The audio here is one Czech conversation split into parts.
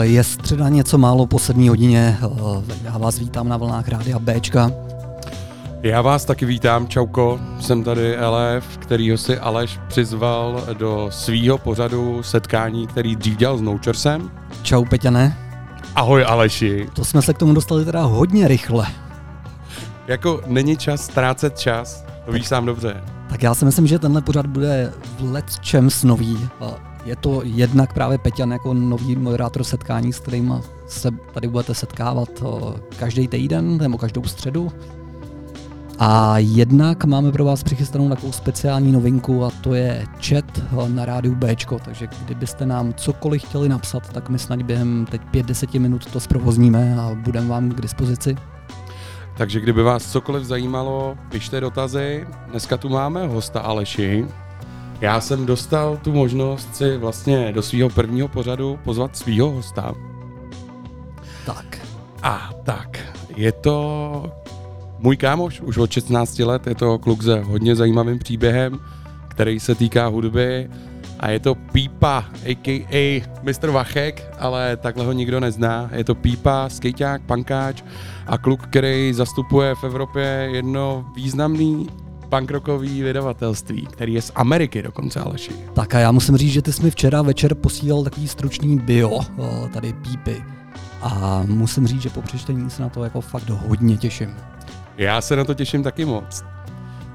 Je středa něco málo po sedmí hodině. Já vás vítám na vlnách Rádia Bčka. Já vás taky vítám, čauko. Jsem tady Elef, kterýho si Aleš přizval do svýho pořadu setkání, který dřív dělal s Nouchersem. Čau, Peťane. Ahoj, Aleši. To jsme se k tomu dostali teda hodně rychle. Jako není čas ztrácet čas, to víš sám dobře. Tak já si myslím, že tenhle pořad bude v Let's Champs nový. Je to jednak právě Peťan jako nový moderátor setkání, s kterým se tady budete setkávat každý týden nebo každou středu. A jednak máme pro vás přichystanou takovou speciální novinku a to je chat na rádiu B, takže kdybyste nám cokoliv chtěli napsat, tak my snad během teď 5-10 minut to zprovozníme a budeme vám k dispozici. Takže kdyby vás cokoliv zajímalo, pište dotazy. Dneska tu máme hosta Aleši. Já jsem dostal tu možnost si vlastně do svého prvního pořadu pozvat svého hosta. Tak. A tak, je to můj kámoš, už od 16 let, je to kluk se hodně zajímavým příběhem, který se týká hudby a je to Pípa, a.k.a. Mr. Vachek, ale takhle ho nikdo nezná. Je to Pípa, skejťák, pankáč a kluk, který zastupuje v Evropě jedno významný punkrokový vydavatelství, který je z Ameriky dokonce, Aleši. Tak a já musím říct, že ty jsi mi včera večer posílal takový stručný bio tady Pípy. A musím říct, že po přečtení se na to jako fakt hodně těším. Já se na to těším taky moc.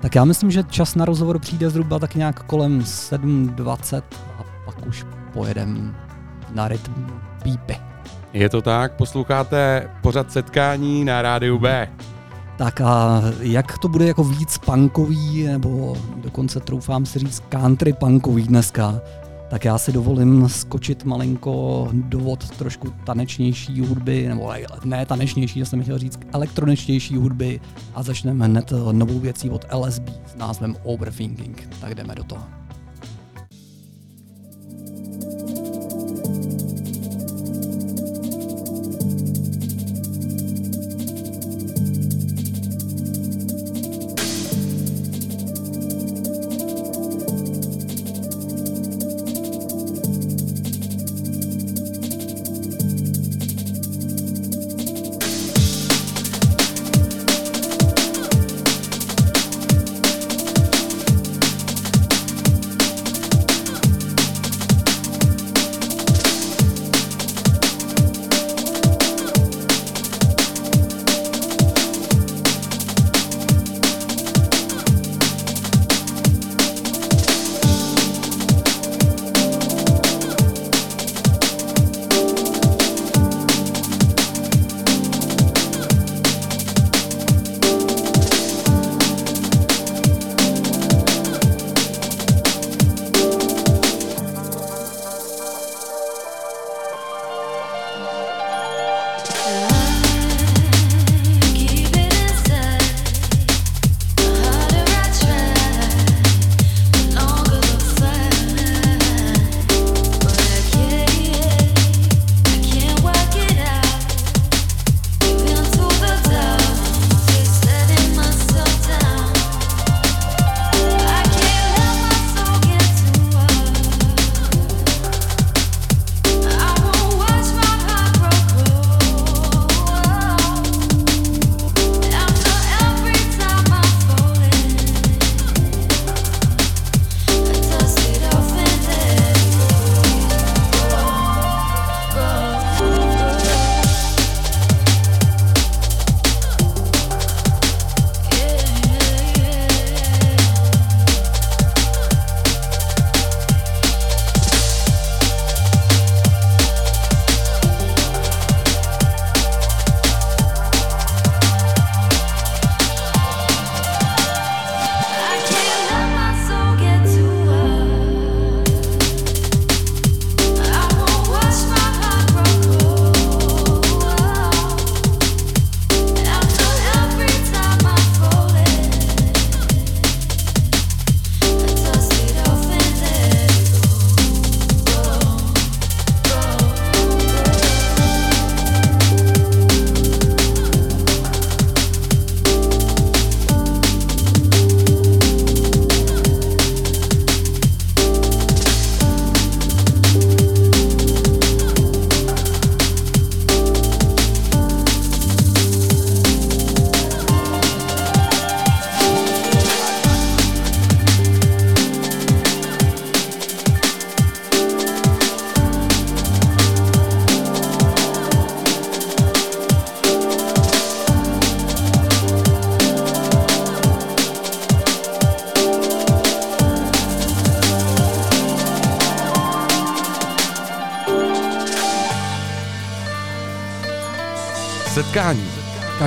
Tak já myslím, že čas na rozhovor přijde zhruba tak nějak kolem 7.20 a pak už pojedem na rytm pípy. Je to tak, posloucháte pořad setkání na rádiu B. Tak a jak to bude jako víc punkový, nebo dokonce troufám si říct country punkový dneska, tak já si dovolím skočit malinko do vod trošku tanečnější hudby, nebo ne tanečnější, já jsem chtěl říct elektroničtější hudby a začneme hned novou věcí od LSB s názvem Overthinking. Tak jdeme do toho.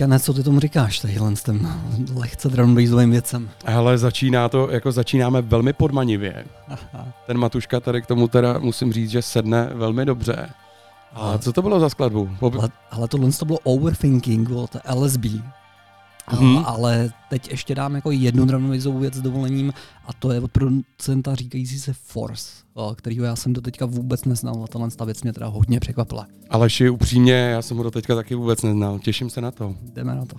Peťa, co ty tomu říkáš, tadyhle s tím lehce drumbassovým věcem? Ale začíná to, jako začínáme velmi podmanivě. Aha. Ten Matuška tady k tomu teda musím říct, že sedne velmi dobře. A co to bylo za skladbu? Ale, ale tohle to bylo Overthinking od LSB. Mm-hmm. Ale teď ještě dám jako jednu drumnovizovou věc s dovolením a to je od producenta říkající se Force, kterýho já jsem do teďka vůbec neznal a tahle ta věc mě teda hodně překvapila. Aleši, upřímně, já jsem ho do teďka taky vůbec neznal. Těším se na to. Jdeme na to.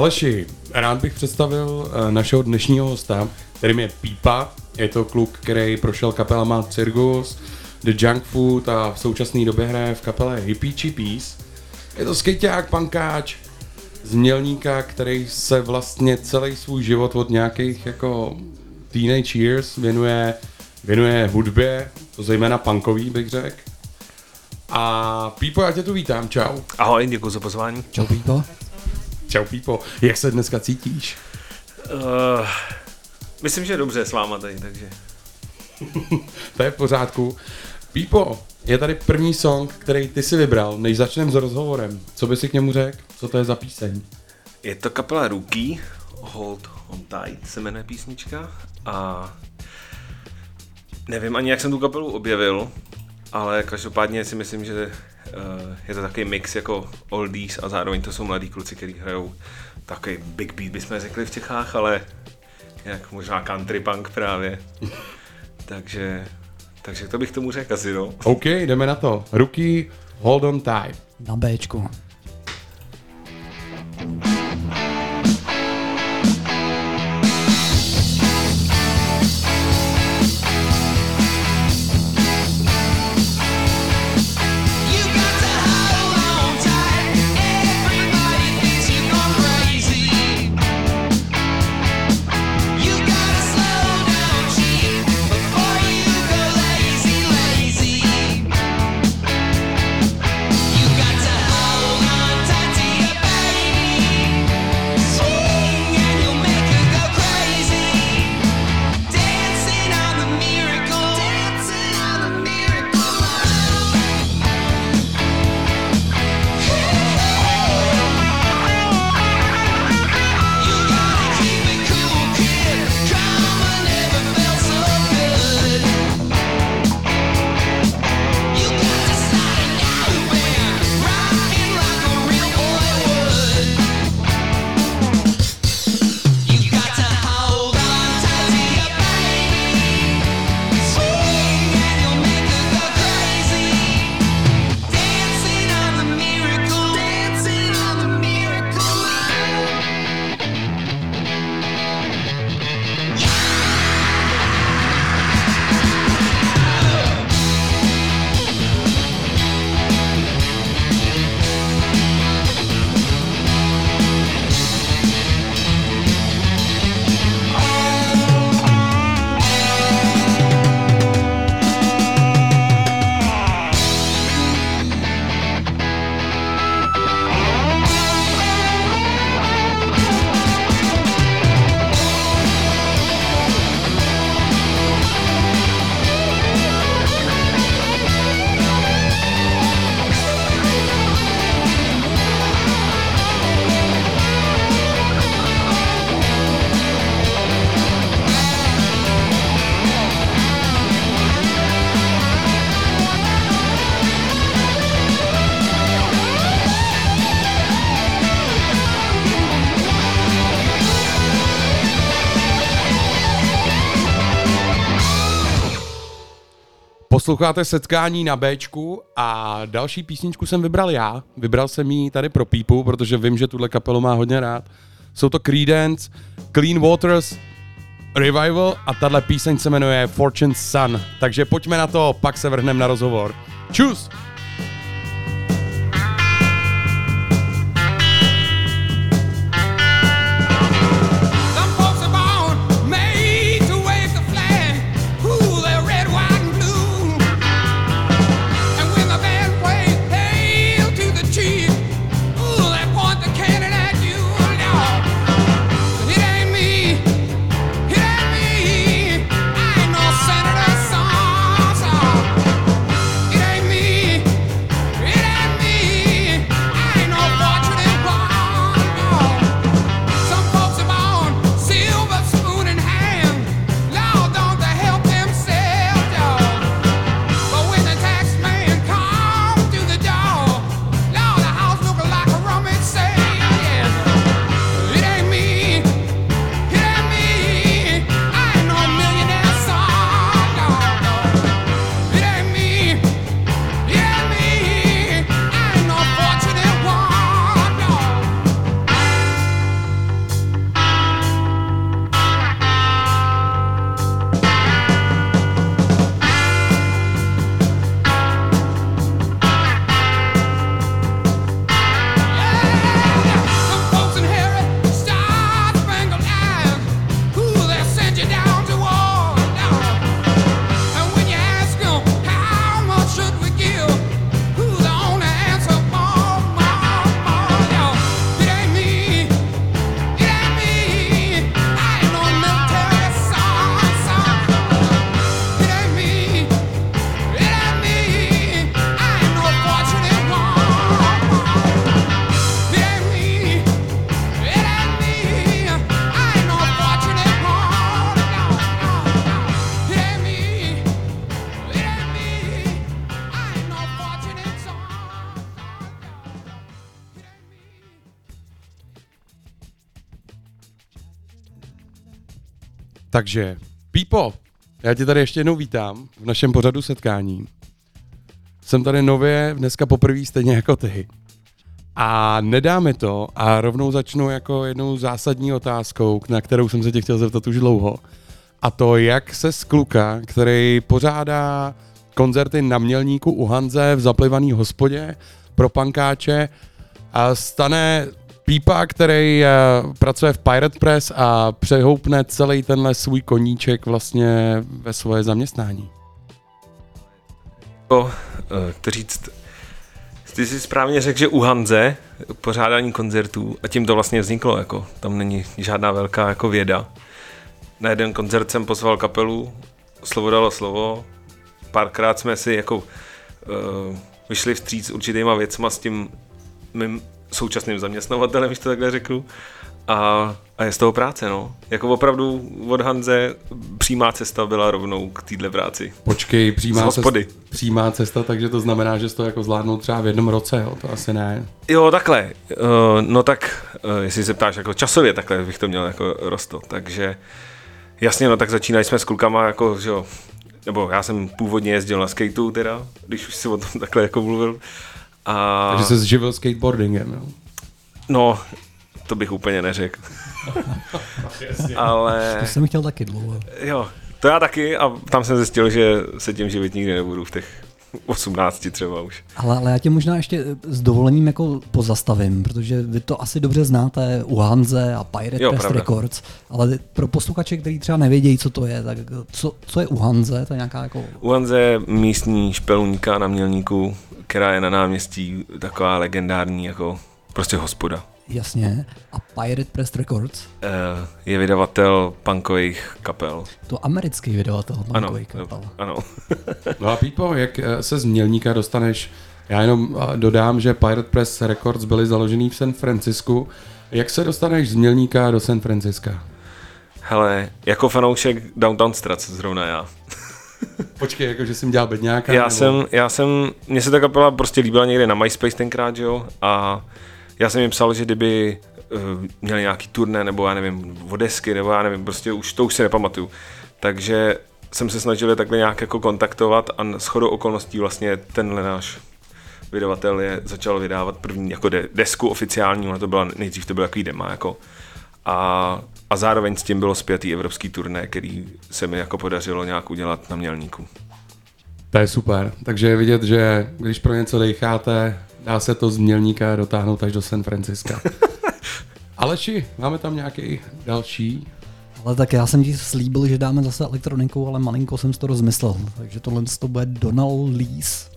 Aleši, rád bych představil eh, našeho dnešního hosta, kterým je Pípa. Je to kluk, který prošel kapelama Circus, The Junk Food a v současné době hraje v kapele Hippie Chippies. Je to skejťák, pankáč, z Mělníka, který se vlastně celý svůj život od nějakých jako teenage years věnuje, věnuje hudbě, to zejména punkový bych řekl. A Pípo, já tě tu vítám, čau. Ahoj, děkuji za pozvání. Čau Pípo. Čau Pípo, jak se dneska cítíš? Uh, myslím, že dobře s váma tady, takže... To je v pořádku. Pípo, je tady první song, který ty si vybral, než začneme s rozhovorem. Co by si k němu řekl? Co to je za píseň? Je to kapela Rookie, Hold on Tight se jmenuje písnička a nevím ani jak jsem tu kapelu objevil, ale každopádně si myslím, že je to takový mix jako oldies a zároveň to jsou mladí kluci, kteří hrajou takový big beat, bychom řekli v Čechách, ale jak možná country punk právě. takže, takže to bych tomu řekl asi, no. OK, jdeme na to. Ruky, hold on tight. Na Bčku. You Posloucháte setkání na Bčku a další písničku jsem vybral já. Vybral jsem ji tady pro Pípu, protože vím, že tuhle kapelu má hodně rád. Jsou to Creedence, Clean Waters, Revival a tahle píseň se jmenuje Fortune Sun. Takže pojďme na to, pak se vrhneme na rozhovor. Čus! Takže, Pípo, já tě tady ještě jednou vítám v našem pořadu setkání. Jsem tady nově, dneska poprvé stejně jako ty. A nedáme to a rovnou začnu jako jednou zásadní otázkou, na kterou jsem se tě chtěl zeptat už dlouho. A to, jak se z kluka, který pořádá koncerty na Mělníku u Hanze v zaplivaný hospodě pro pankáče, a stane pípa, který eh, pracuje v Pirate Press a přehoupne celý tenhle svůj koníček vlastně ve svoje zaměstnání. To, eh, to říct, ty jsi správně řekl, že u Hanze pořádání koncertů a tím to vlastně vzniklo, jako tam není žádná velká jako věda. Na jeden koncert jsem pozval kapelu, slovo dalo slovo, párkrát jsme si jako uh, vyšli vstříc určitýma věcma s tím mým současným zaměstnavatelem, když to takhle řeknu. A, a je z toho práce, no. Jako opravdu od Hanze přímá cesta byla rovnou k téhle práci. Počkej, přímá, cesta, přímá cesta, takže to znamená, že to jako zvládnul třeba v jednom roce, jo? to asi ne. Jo, takhle. Uh, no tak, uh, jestli se ptáš jako časově, takhle bych to měl jako rostl. Takže jasně, no tak začínali jsme s klukama, jako, že jo, nebo já jsem původně jezdil na skateu teda, když už si o tom takhle jako mluvil. A Takže se zživil skateboardingem. Jo? no, to bych úplně neřekl. Ale To jsem chtěl taky dlouho. jo, to já taky a tam jsem zjistil, že se tím živit nikdy nebudu v těch 18 třeba už. Ale, ale já tě možná ještě s dovolením jako pozastavím, protože vy to asi dobře znáte u Hanze a Pirate Jo, Press pravda. Records, ale pro posluchače, kteří třeba nevědějí, co to je, tak co, co je u Hanze, to je nějaká jako... U Hanze je místní špeluňka na Mělníku, která je na náměstí taková legendární jako prostě hospoda. Jasně. A Pirate Press Records, Eh, Je vydavatel punkových kapel. to americký vydavatel Ano, bankový kapel. ano. No a Pípo, jak eh, se z Mělníka dostaneš? Já jenom eh, dodám, že Pirate Press Records byly založený v San Francisku. Jak se dostaneš z Mělníka do San Francisca? Hele, jako fanoušek Downtown Strats zrovna já. Počkej, jako že jsem dělal bedňáka? Já nebo- jsem, já jsem, mně se ta kapela prostě líbila někde na MySpace tenkrát, jo, a já jsem jim psal, že kdyby uh, měli nějaký turné, nebo já nevím, vodesky, nebo já nevím, prostě už to už si nepamatuju. Takže jsem se snažil takhle nějak jako kontaktovat a s chodou okolností vlastně tenhle náš vydavatel je začal vydávat první jako de- desku oficiální, ona to byla, nejdřív to byl takový dema, jako a, a zároveň s tím bylo zpětý evropský turné, který se mi jako podařilo nějak udělat na Mělníku. To je super. Takže je vidět, že když pro něco dejcháte, dá se to z Mělníka dotáhnout až do San Franciska. Aleši, máme tam nějaký další? Ale tak já jsem ti slíbil, že dáme zase elektroniku, ale malinko jsem si to rozmyslel. Takže tohle to bude Donald Lees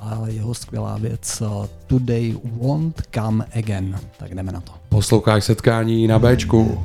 a jeho skvělá věc uh, Today Won't Come Again. Tak jdeme na to. Posloucháš setkání na Bčku.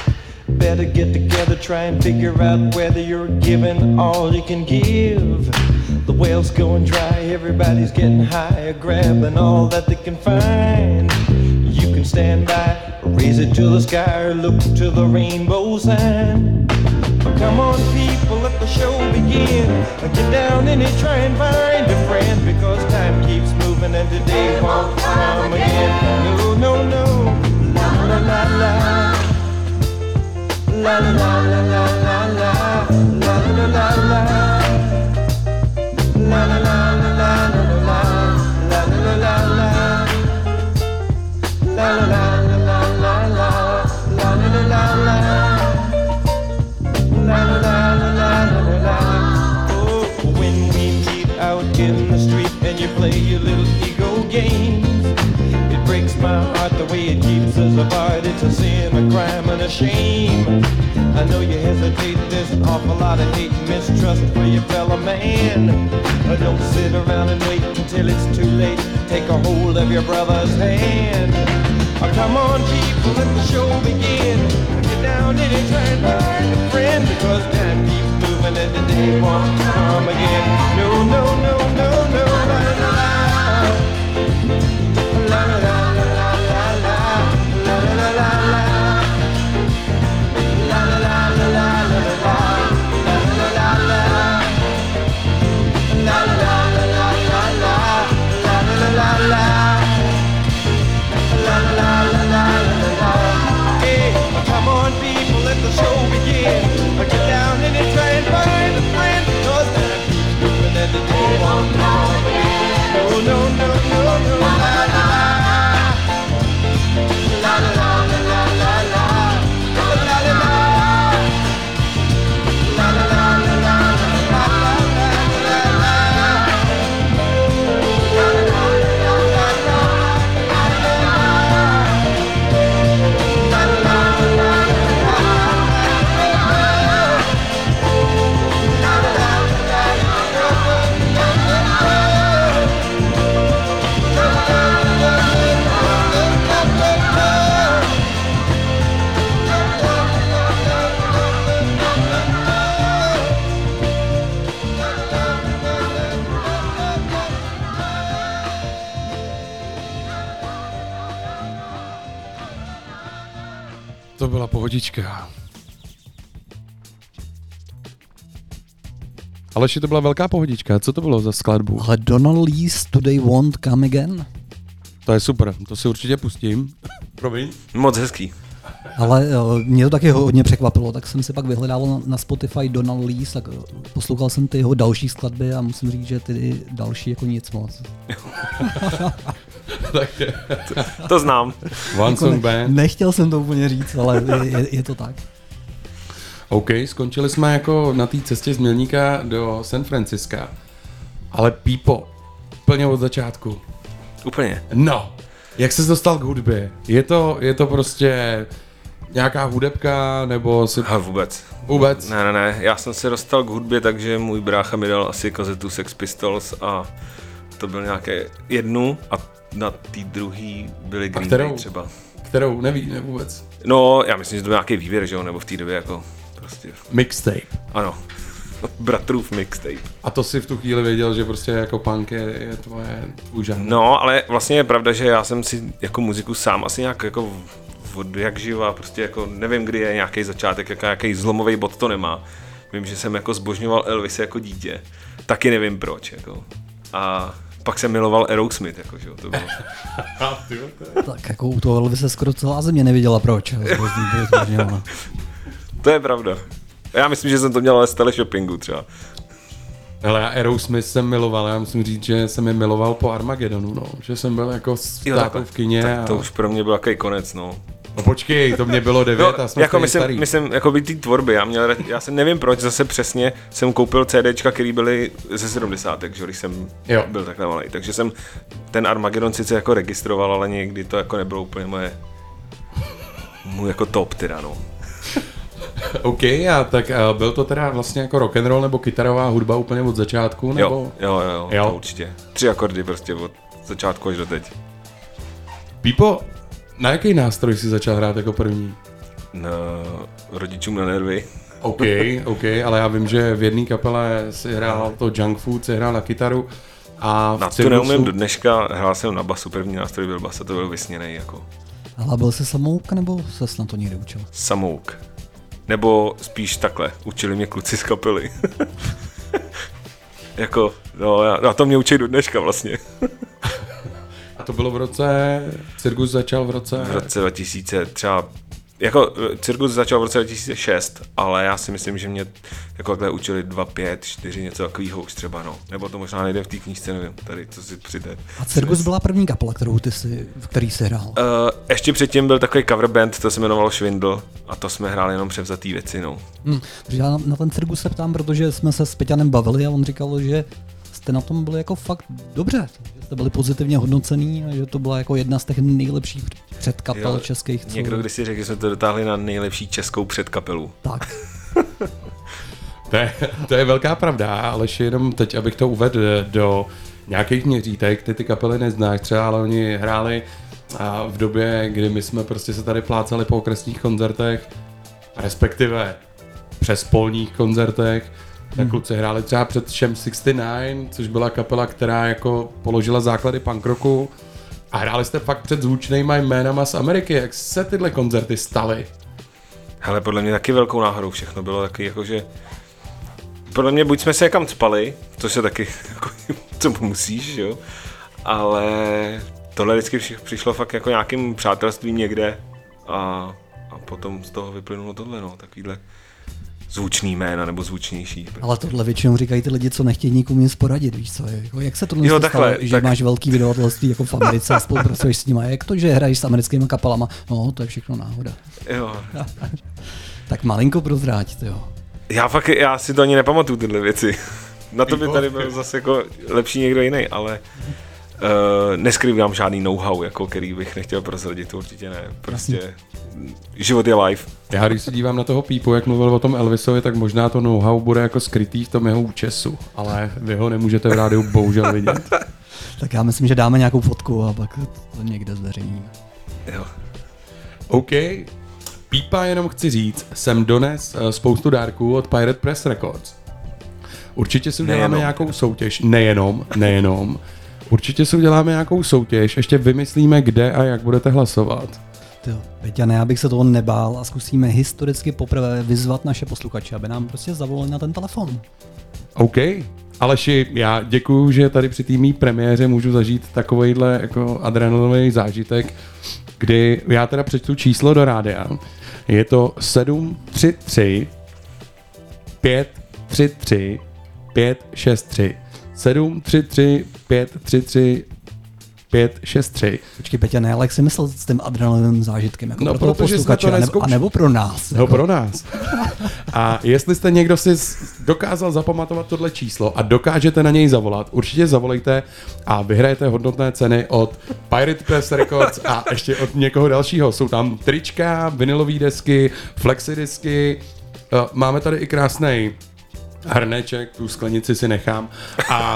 Better get together, try and figure out whether you're giving all you can give. The well's going dry, everybody's getting high, grabbing all that they can find. You can stand by, raise it to the sky, or look to the rainbow sign. Come on, people, let the show begin. Get down in it, try and find a friend because time keeps moving and today won't come again. No, no, no. La la la la. When we meet out in the street and you play your little ego breaks my heart the way it keeps us apart. It's a sin, a crime, and a shame. I know you hesitate, there's an awful lot of hate and mistrust for your fellow man. But don't sit around and wait until it's too late. Take a hold of your brother's hand. Oh, come on, people, let the show begin. Get down it, try and find a friend because time keeps moving and the day won't come again. No, no, no, no, no, la la Aleši, to byla velká pohodička. Co to bylo za skladbu? Ale Donald Lees Today Won't Come Again? To je super, to si určitě pustím. Promiň. Moc hezký. Ale eh, mě to taky hodně překvapilo, tak jsem si pak vyhledával na, na Spotify Donald Lees, tak eh, poslouchal jsem ty jeho další skladby a musím říct, že ty další jako nic moc. To znám. One Jako Song ne, Band. nechtěl jsem to úplně říct, ale je, je, je to tak. OK, skončili jsme jako na té cestě z Milníka do San Franciska. Ale Pípo, úplně od začátku. Úplně. No, jak ses dostal k hudbě? Je to, je to prostě nějaká hudebka, nebo si A vůbec. vůbec? Ne, ne, ne. Já jsem se dostal k hudbě, takže můj brácha mi dal asi kazetu Sex Pistols a to byl nějaké jednu a na té druhý byly Green kterou? Day třeba. Kterou neví, ne vůbec. No, já myslím, že to byl nějaký výběr, že jo, nebo v té době jako prostě, Mixtape. ano. Bratrův mixtape. A to si v tu chvíli věděl, že prostě jako punk je, je tvoje tvůj žánr. No, ale vlastně je pravda, že já jsem si jako muziku sám asi nějak jako od jak živa, prostě jako nevím, kdy je nějaký začátek, jaká, jaký zlomový bod to nemá. Vím, že jsem jako zbožňoval Elvis jako dítě. Taky nevím proč, jako. A pak jsem miloval Aerosmith, jako, že jo, to bylo. Tak jako u toho Elvise skoro celá země nevěděla proč. Zbožný byl zbožňován. To je pravda. Já myslím, že jsem to měl ale z teleshoppingu třeba. Ale já Aerosmith jsem miloval, já musím říct, že jsem je miloval po Armagedonu, no. Že jsem byl jako Jo, takhle. v kině Tak to a... už pro mě byl takový konec, no. No počkej, to mě bylo devět No, a jsme jako myslím, starý. myslím, jako by té tvorby, já, měl, já se nevím proč, zase přesně jsem koupil CDčka, které byly ze 70. Že, když jsem Jo. byl takhle malý. Takže jsem ten Armageddon sice jako registroval, ale někdy to jako nebylo úplně moje můj jako top teda, no. OK, a tak a byl to teda vlastně jako rock and roll nebo kytarová hudba úplně od začátku, nebo? Jo, jo, jo, jo, určitě. Tři akordy prostě od začátku až do teď. Pipo, na jaký nástroj jsi začal hrát jako první? Na rodičům na nervy. OK, OK, ale já vím, že v jedné kapele si hrál to Junk Food, si hrál na kytaru a v Na to neumím do dneška, hrál jsem na basu, první nástroj byl bas a to byl vysněný jako Ale byl jsi samouk, nebo se na to někdy učil? samouk. Nebo spíš takhle, učili mě kluci z kapely. jako, no, já, na to mě učí do dneška vlastně. A to bylo v roce, Cirkus začal v roce... V roce 2000 třeba, jako cirkus začal v roce 2006, ale já si myslím, že mě jako takhle učili 2, 5, 4, něco takového už třeba, no. Nebo to možná nejde v té knížce, nevím, tady, co si přijde. A Cirkus byla první kapela, kterou ty si, v který jsi hrál. Uh, ještě předtím byl takový cover band, to se jmenovalo Švindl a to jsme hráli jenom převzatý věci, no. Hm, protože já na, ten Cirkus se ptám, protože jsme se s Peťanem bavili a on říkal, že jste na tom byli jako fakt dobře, jste byli pozitivně hodnocený a že to byla jako jedna z těch nejlepších předkapel Jo, českých. Co... Někdo když si řekl, že jsme to dotáhli na nejlepší českou předkapelu. Tak. To je, to je velká pravda, ale jenom teď, abych to uvedl do nějakých měřítek, ty ty kapely neznáš třeba, ale oni hráli a v době, kdy my jsme prostě se tady plácali po okresních koncertech, respektive přes polních koncertech, tak kluci hráli třeba před Shem 69, což byla kapela, která jako položila základy punk rocku a hráli jste fakt před zvučnýma jménama z Ameriky. Jak se tyhle koncerty staly? Hele, podle mě taky velkou náhodou všechno bylo taky jako, že podle mě buď jsme se někam spali, což se taky jako, co musíš, jo, ale tohle vždycky při- přišlo fakt jako nějakým přátelstvím někde a, a potom z toho vyplynulo tohle, no, takovýhle zvučný jména nebo zvučnější. Ale tohle většinou říkají ty lidi, co nechtějí nikomu nic poradit, víš co? Jako, jak se tohle Jo, stalo, takhle, že tak- máš velký vydavatelství jako v Americe a spolupracuješ s nimi? Jak to, že hraješ s americkými kapelama? No, to je všechno náhoda. Jo. Tak malinko prozrať, jo. Já fakt, já si to ani nepamatuju tyhle věci. Na to by tady byl zase jako lepší někdo jiný, ale uh, neskrývám žádný know-how, jako který bych nechtěl prozradit, to určitě ne. Prostě život je live. Já když se dívám na toho Pípu, jak mluvil o tom Elvisovi, tak možná to know-how bude jako skrytý v tom jeho účesu, ale vy ho nemůžete v rádiu bohužel vidět. Tak já myslím, že dáme nějakou fotku a pak to někde zveřejníme. Jo. OK. Pípa jenom chci říct, jsem dones eh, spoustu dárků od Pirate Press Records. Určitě si uděláme nějakou soutěž, nejenom, nejenom. Určitě si uděláme nějakou soutěž, ještě vymyslíme, kde a jak budete hlasovat. Tyjo, Peťane, já bych se toho nebál a zkusíme historicky poprvé vyzvat naše posluchače, aby nám prostě zavolali na ten telefon. OK. Aleši, já děkuju, že tady při té mý premiéře můžu zažít takovejhle jako adrenalinový zážitek, kdy já teda přečtu číslo do rádia. Je to 733 533 563 733 533 563 Počkej, Peťane, ale jak jsi myslel s tím adrenalinovým zážitkem? Jako No, pro toho protože jsme to nebo, nezkouš- a nebo pro nás? No pro nás. A jestli jste někdo si dokázal zapamatovat tohle číslo a dokážete na něj zavolat, určitě zavolejte a vyhrajete hodnotné ceny od Pirate Press Records a ještě od někoho dalšího. Jsou tam trička, vinylové desky, flexidisky, eh, máme tady i krásný hrneček, tu sklenici si nechám a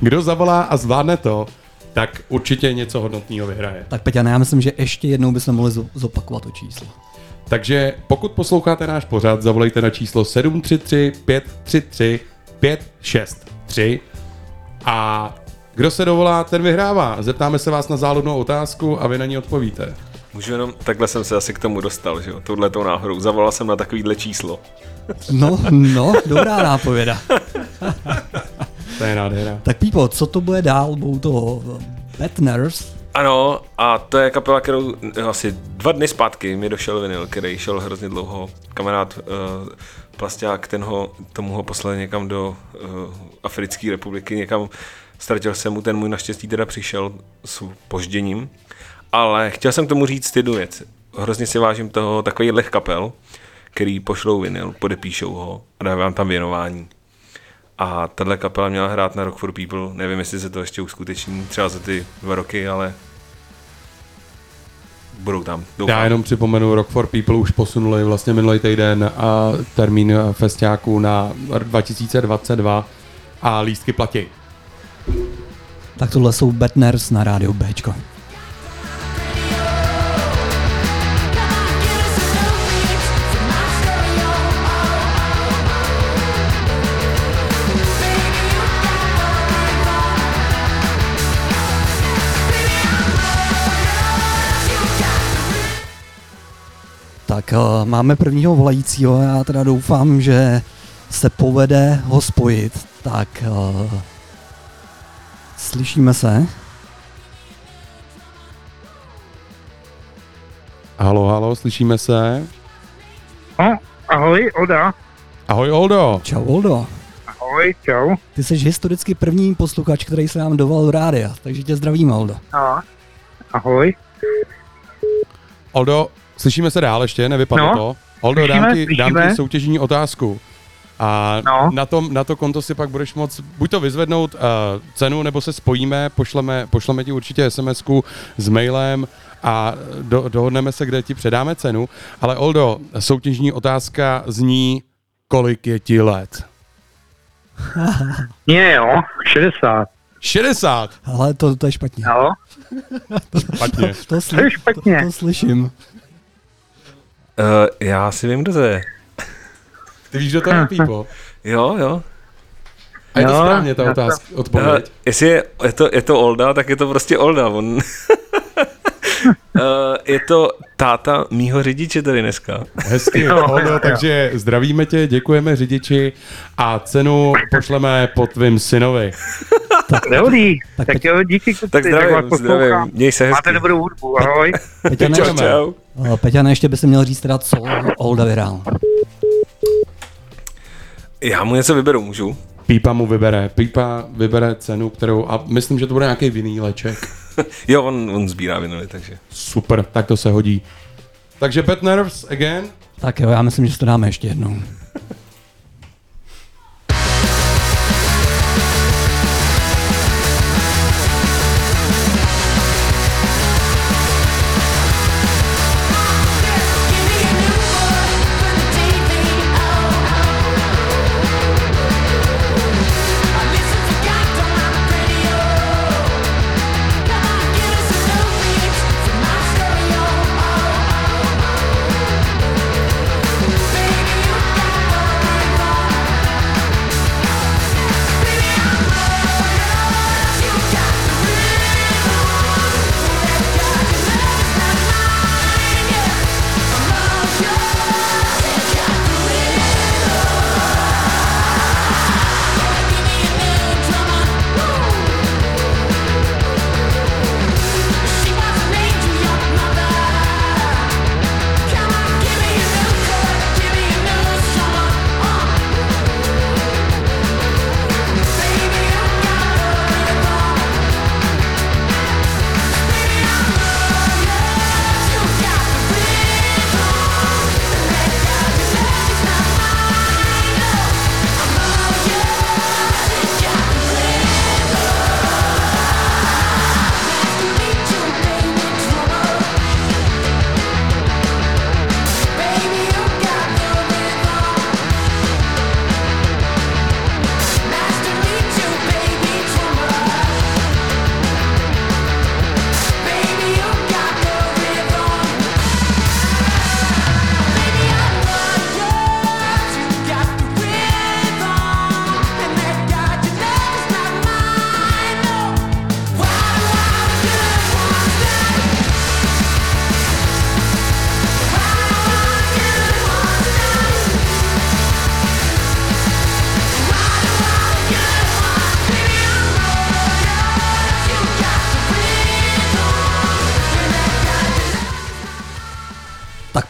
kdo zavolá a zvládne to, tak určitě něco hodnotného vyhraje. Tak Peťane, já myslím, že ještě jednou bychom mohli zo- zopakovat to číslo. Takže pokud posloucháte náš pořad, zavolejte na číslo 733 533 563 a kdo se dovolá, ten vyhrává. Zeptáme se vás na záludnou otázku a vy na ní odpovíte. Můžu jenom, takhle jsem se asi k tomu dostal, že jo, touhletou náhodou. Zavolal jsem na takovýhle číslo. No, no, dobrá nápověda. To je nádhera. Tak Pípo, co to bude dál? Budou to Bad Nurse? Ano, a to je kapela, kterou eh, asi dva dny zpátky mi došel vinyl, který šel hrozně dlouho. Kamarád uh, Plasták, ten ho, tomu ho poslal někam do uh, Africké republiky, někam ztratil jsem mu, ten můj naštěstí teda přišel s požděním. Ale chtěl jsem k tomu říct jednu věc. Hrozně si vážím toho takových kapel, který pošlou vinyl, podepíšou ho a dají vám tam věnování. A tahle kapela měla hrát na Rock for People, nevím, jestli se to ještě uskuteční, třeba za ty dva roky, ale budou tam. Doufám. Já jenom připomenu, Rock for People už posunuli vlastně minulý týden a termín festiáku na 2022 a lístky platí. Tak tohle jsou Bad Nurse na rádiu Bčko. Tak uh, máme prvního volajícího, já teda doufám, že se povede ho spojit. Tak uh, slyšíme se. Halo, halo, slyšíme se? No, ahoj, Oda. Ahoj Oldo. Čau Oldo, Ahoj, čau. ty jsi historicky první posluchač, který se nám doval do rádia, takže tě zdravím Oldo. A, ahoj. Oldo, slyšíme se dál ještě, nevypadlo No. to? Oldo, Slyšíme, dám ti, dám ti soutěžní otázku. A No. na, tom, na to konto si pak budeš moc buď to vyzvednout uh, cenu, nebo se spojíme, pošleme, pošleme ti určitě sms s mailem a do, dohodneme se, kde ti předáme cenu. Ale Oldo, soutěžní otázka zní, kolik je ti let? Je, jo, 60. 60! Ale to, to je špatně. Jo, Špatně. To, To je špatně. To, to slyším. Uh, já si vím, kdo to je. Ty víš, kdo to je, Pípo? Jo, jo. A je to Jo, správně ta otázka, Uh, odpověď. jestli je, je, to, je to Olda, tak je to prostě Olda. On... uh, je to táta mýho řidiče tady dneska. Hezky, Jo, Oldo, jo. takže zdravíme tě, děkujeme řidiči a cenu pošleme po tvým synovi. dobrý. Tak Tak, jo, díky, Tak zdravím, poslouchám. zdravím. Měj se hezky. Máte dobrou hudbu, ahoj. Peťane, Čau, čau. eh, Peťane, ještě by se měl říct teda, co Olda vyhrál. Já mu něco vyberu, můžu? Pípa mu vybere, Pípa vybere cenu, kterou, a myslím, že to bude nějaký vinýleček. Jo, on, on sbírá vinily, takže. Super, tak to se hodí. Takže Bad Nerves again. Tak jo, já myslím, že si to dáme ještě jednou.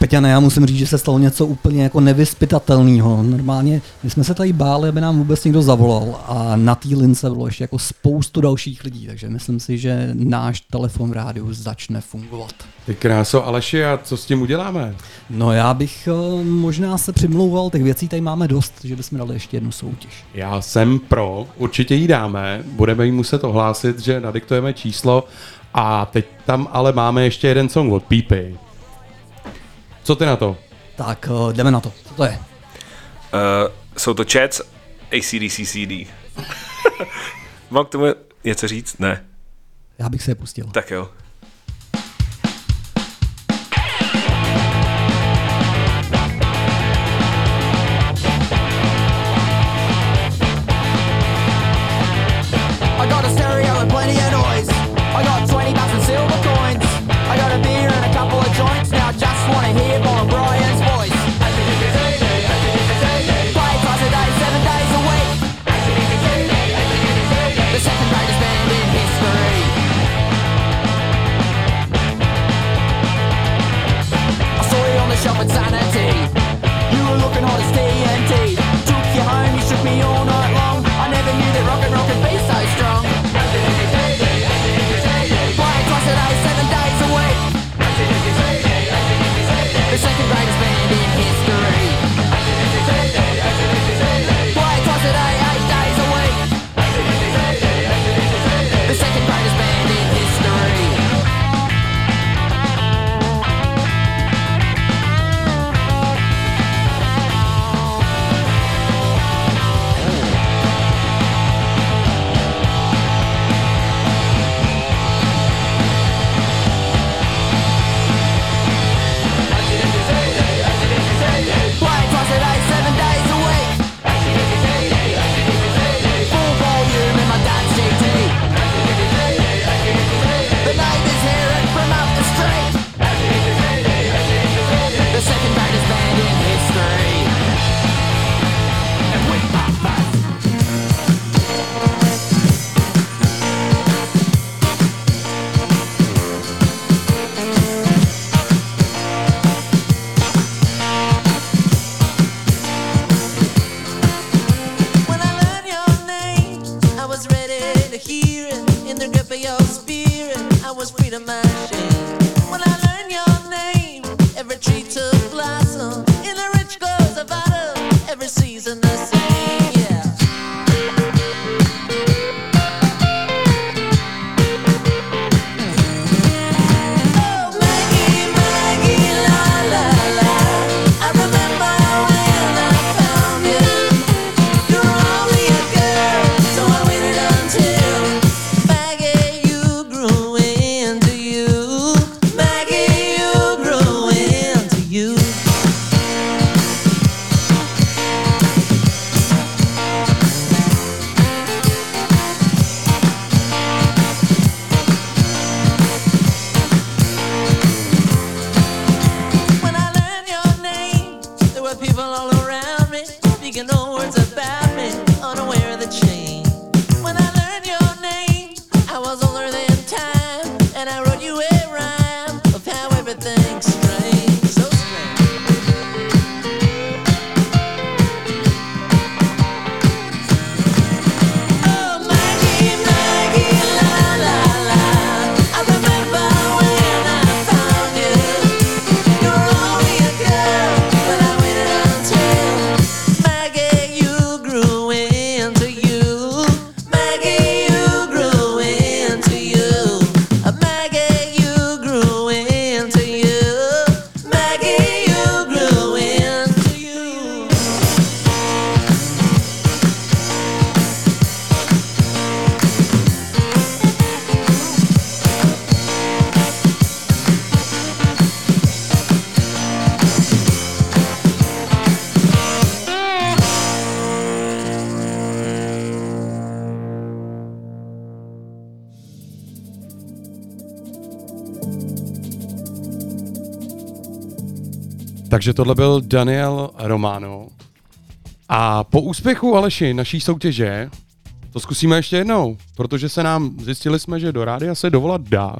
Peťane, já musím říct, že se stalo něco úplně jako nevyspytatelného. Normálně my jsme se tady báli, aby nám vůbec někdo zavolal a na té lince bylo ještě jako spoustu dalších lidí, takže myslím si, že náš telefon v rádiu začne fungovat. Ty kráso, Aleši, a co s tím uděláme? No já bych eh, možná se přimlouval, těch věcí tady máme dost, že bychom dali ještě jednu soutěž. Já jsem pro, určitě ji dáme, budeme jí muset ohlásit, že nadiktujeme číslo a teď tam ale máme ještě jeden song od Pípy. Co ty na to? Tak, uh, jdeme na to. Co to je? Uh, jsou to Chats ACDC CD. Mám k tomu něco říct? Ne. Já bych se je pustil. Tak jo. was freedom machine. When I learned your name, every tree took. Takže tohle byl Daniel Romano. A po úspěchu Aleši naší soutěže to zkusíme ještě jednou, protože se nám zjistili jsme, že do rádia se dovolat dá.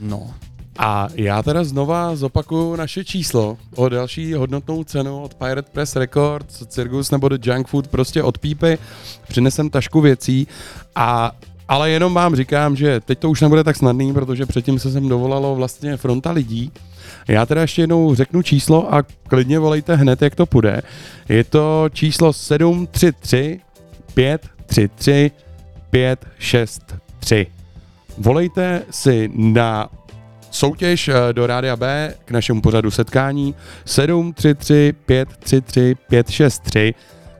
No. A já teda znova zopakuju naše číslo o další hodnotnou cenu od Pirate Press Records, Circus nebo The Junk Food, prostě od pípy. Přinesem tašku věcí a ale jenom vám říkám, že teď to už nebude tak snadný, protože předtím se sem dovolalo vlastně fronta lidí, já teda ještě jednou řeknu číslo a klidně volejte hned, jak to půjde. Je to číslo 733 533 563. Volejte si na soutěž eh, do Rádia B k našemu pořadu setkání 733 533 563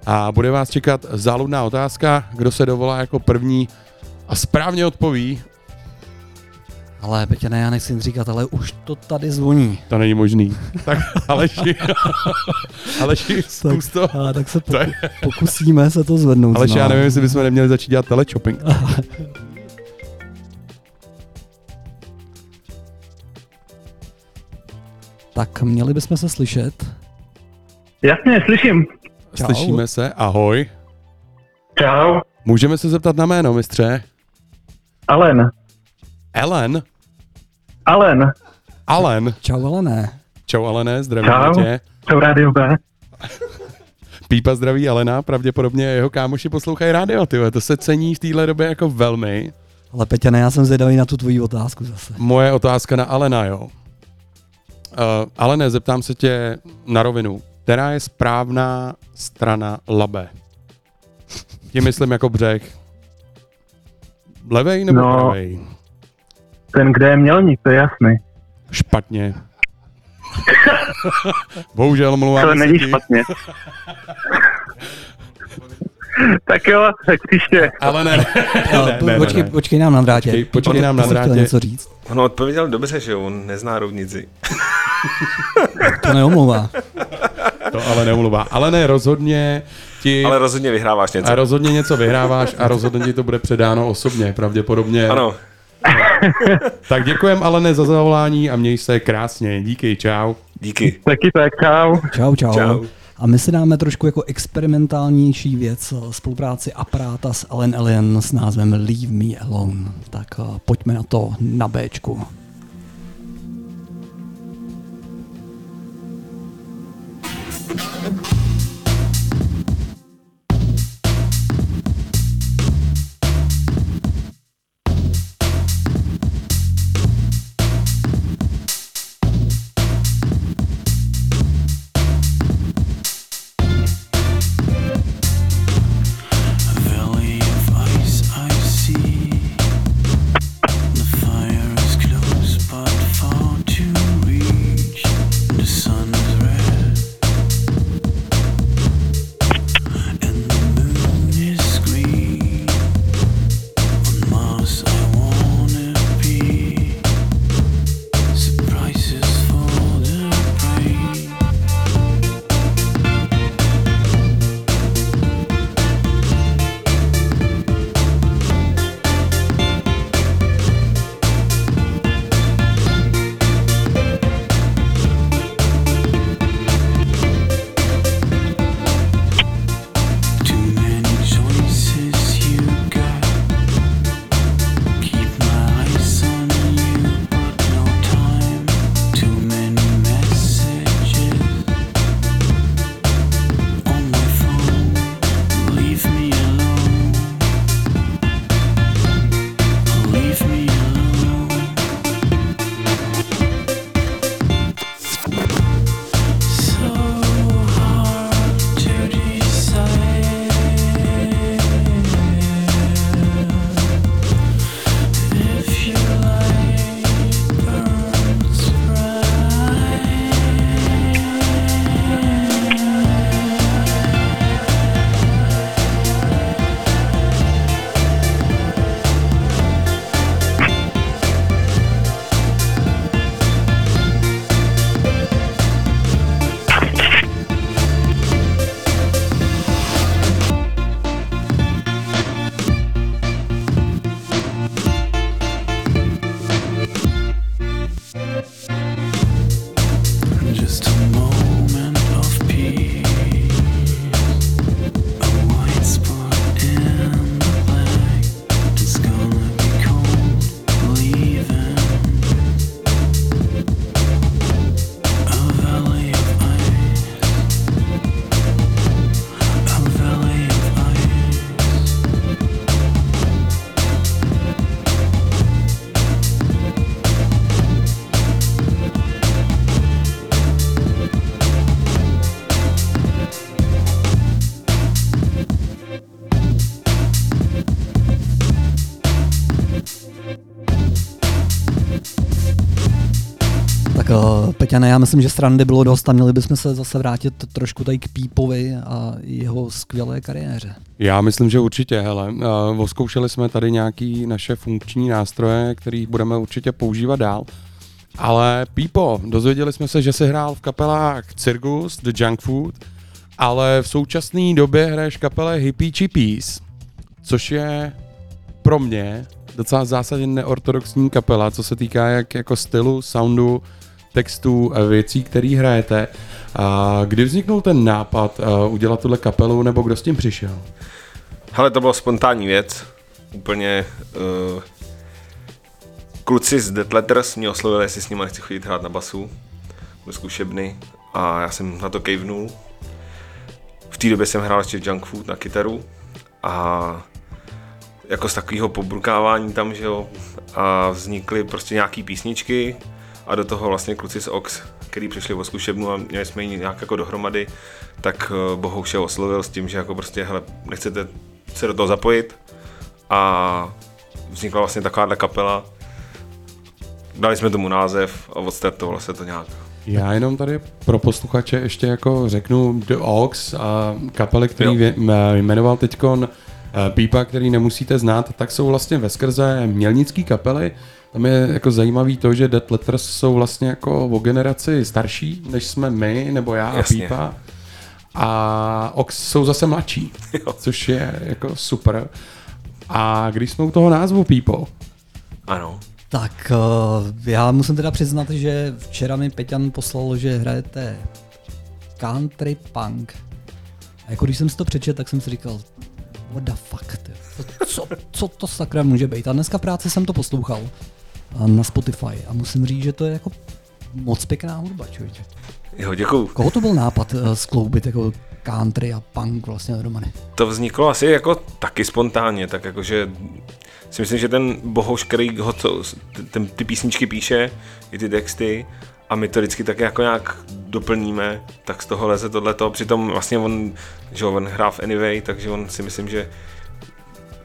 a bude vás čekat záludná otázka, kdo se dovolá jako první a správně odpoví, Ale Peťa, ne, já nechci říkat, ale už to tady zvoní. to není možný. Tak Aleši, Aleši, zkus to. A, tak se To poku, pokusíme se to zvednout. Aleši, já znova. nevím, jestli bychom neměli začít dělat teleshopping. Tak měli bychom se slyšet. Jasně, slyším. Čau. Slyšíme se, ahoj. Čau. Můžeme se zeptat na jméno, mistře? Alen. Ellen? Alen. Alen. Čau, ale ne. Čau Alené, zdravím Čau. tě. Čau, Rádio B. Pípa zdraví Alena, pravděpodobně jeho kámoši poslouchají rádio, ty to se cení v téhle době jako velmi. Ale Peťa, ne, já jsem zvědavý na tu tvoji otázku zase. Moje otázka na Alena, jo. Uh, Alene, zeptám se tě na rovinu. Která je správná strana Labe? Tím myslím jako břeh. Levej nebo No. pravej? Ten, kde je mělník, to je jasný. Špatně. Bohužel mluvám. To není špatně. tak jo, tak příště. Ale ne, Jo, ne, ne, počkej, ne. počkej nám na drátě. Počkej, počkej nám na drátě. něco říct. Ono odpověděl dobře, že on nezná rovnici. To neomlouvá. To ale neumluvá. Ale ne, rozhodně ti... Ale rozhodně vyhráváš něco. A rozhodně něco vyhráváš a rozhodně ti to bude předáno osobně, pravděpodobně. Ano, Tak děkujem Alene za zavolání a měj se krásně. Díky, čau. díky. Taky tak, čau. Čau, čau. Čau. A my si dáme trošku jako experimentálnější věc, eh, spolupráci aparáta s Ellen Alien s názvem Leave Me Alone. Tak eh, pojďme na to na Bčku. valley of Peťane, já myslím, že strany bylo dost a měli bychom se zase vrátit trošku tady k Pípovi a jeho skvělé kariéře. Já myslím, že určitě, hele. Uh, jsme tady nějaký naše funkční nástroje, který budeme určitě používat dál. Ale Pípo, dozvěděli jsme se, že jsi hrál v kapelách Circus, The Junk Food, ale v současné době hraješ v kapele Hippie Chippies, což je pro mě docela zásadně neortodoxní kapela, co se týká jak jako stylu, soundu, textů, věcí, které hrajete. A kdy vzniknul ten nápad uh, udělat tuhle kapelu, nebo kdo s tím přišel? Hele, to byla spontánní věc. Úplně uh, kluci z Dead Letters mě oslovili, jestli s nimi nechci chodit hrát na basu do zkušebny a já jsem na to kejvnul. V té době jsem hrál ještě Junk Food na kytaru a jako z takového pobrukávání tam, že jo, a vznikly prostě nějaký písničky a do toho vlastně kluci z Ox, který přišli o zkušebnu a měli jsme ji nějak jako dohromady, tak eh, Bohouš je oslovil s tím, že jako prostě, hele, nechcete se do toho zapojit a vznikla vlastně takováhle kapela. Dali jsme tomu název a odstartovalo se to nějak. Já jenom tady pro posluchače ještě jako řeknu The Ox a kapely, který Jo. jmenoval teďkon eh, Pípa, který nemusíte znát, tak jsou vlastně ve skrze mělnický kapely. Tam je jako zajímavý to, že Dead Letters jsou vlastně jako o generaci starší, než jsme my, nebo já a Jasně. Pípa. A Ox jsou zase mladší, Jo. což je jako super. A když jsme u toho názvu Pípo, Ano. Tak uh, já musím teda přiznat, že včera mi Peťan poslal, že hrajete country punk. A jako když jsem si to přečet, tak jsem si říkal, what the fuck, ty. Co, co to sakra může být? A dneska v práci jsem to poslouchal a na Spotify a musím říct, že to je jako moc pěkná hudba, člověče. Jo, děkuju. Koho to byl nápad uh, skloubit jako country a punk vlastně dohromady? To vzniklo asi jako taky spontánně, tak jakože si myslím, že ten Bohouš, který ho to, ten, ty písničky píše, i ty texty, a my to vždycky tak jako nějak doplníme, tak z toho leze tohleto. Přitom vlastně on, že on hrá v Anyway, takže on si myslím, že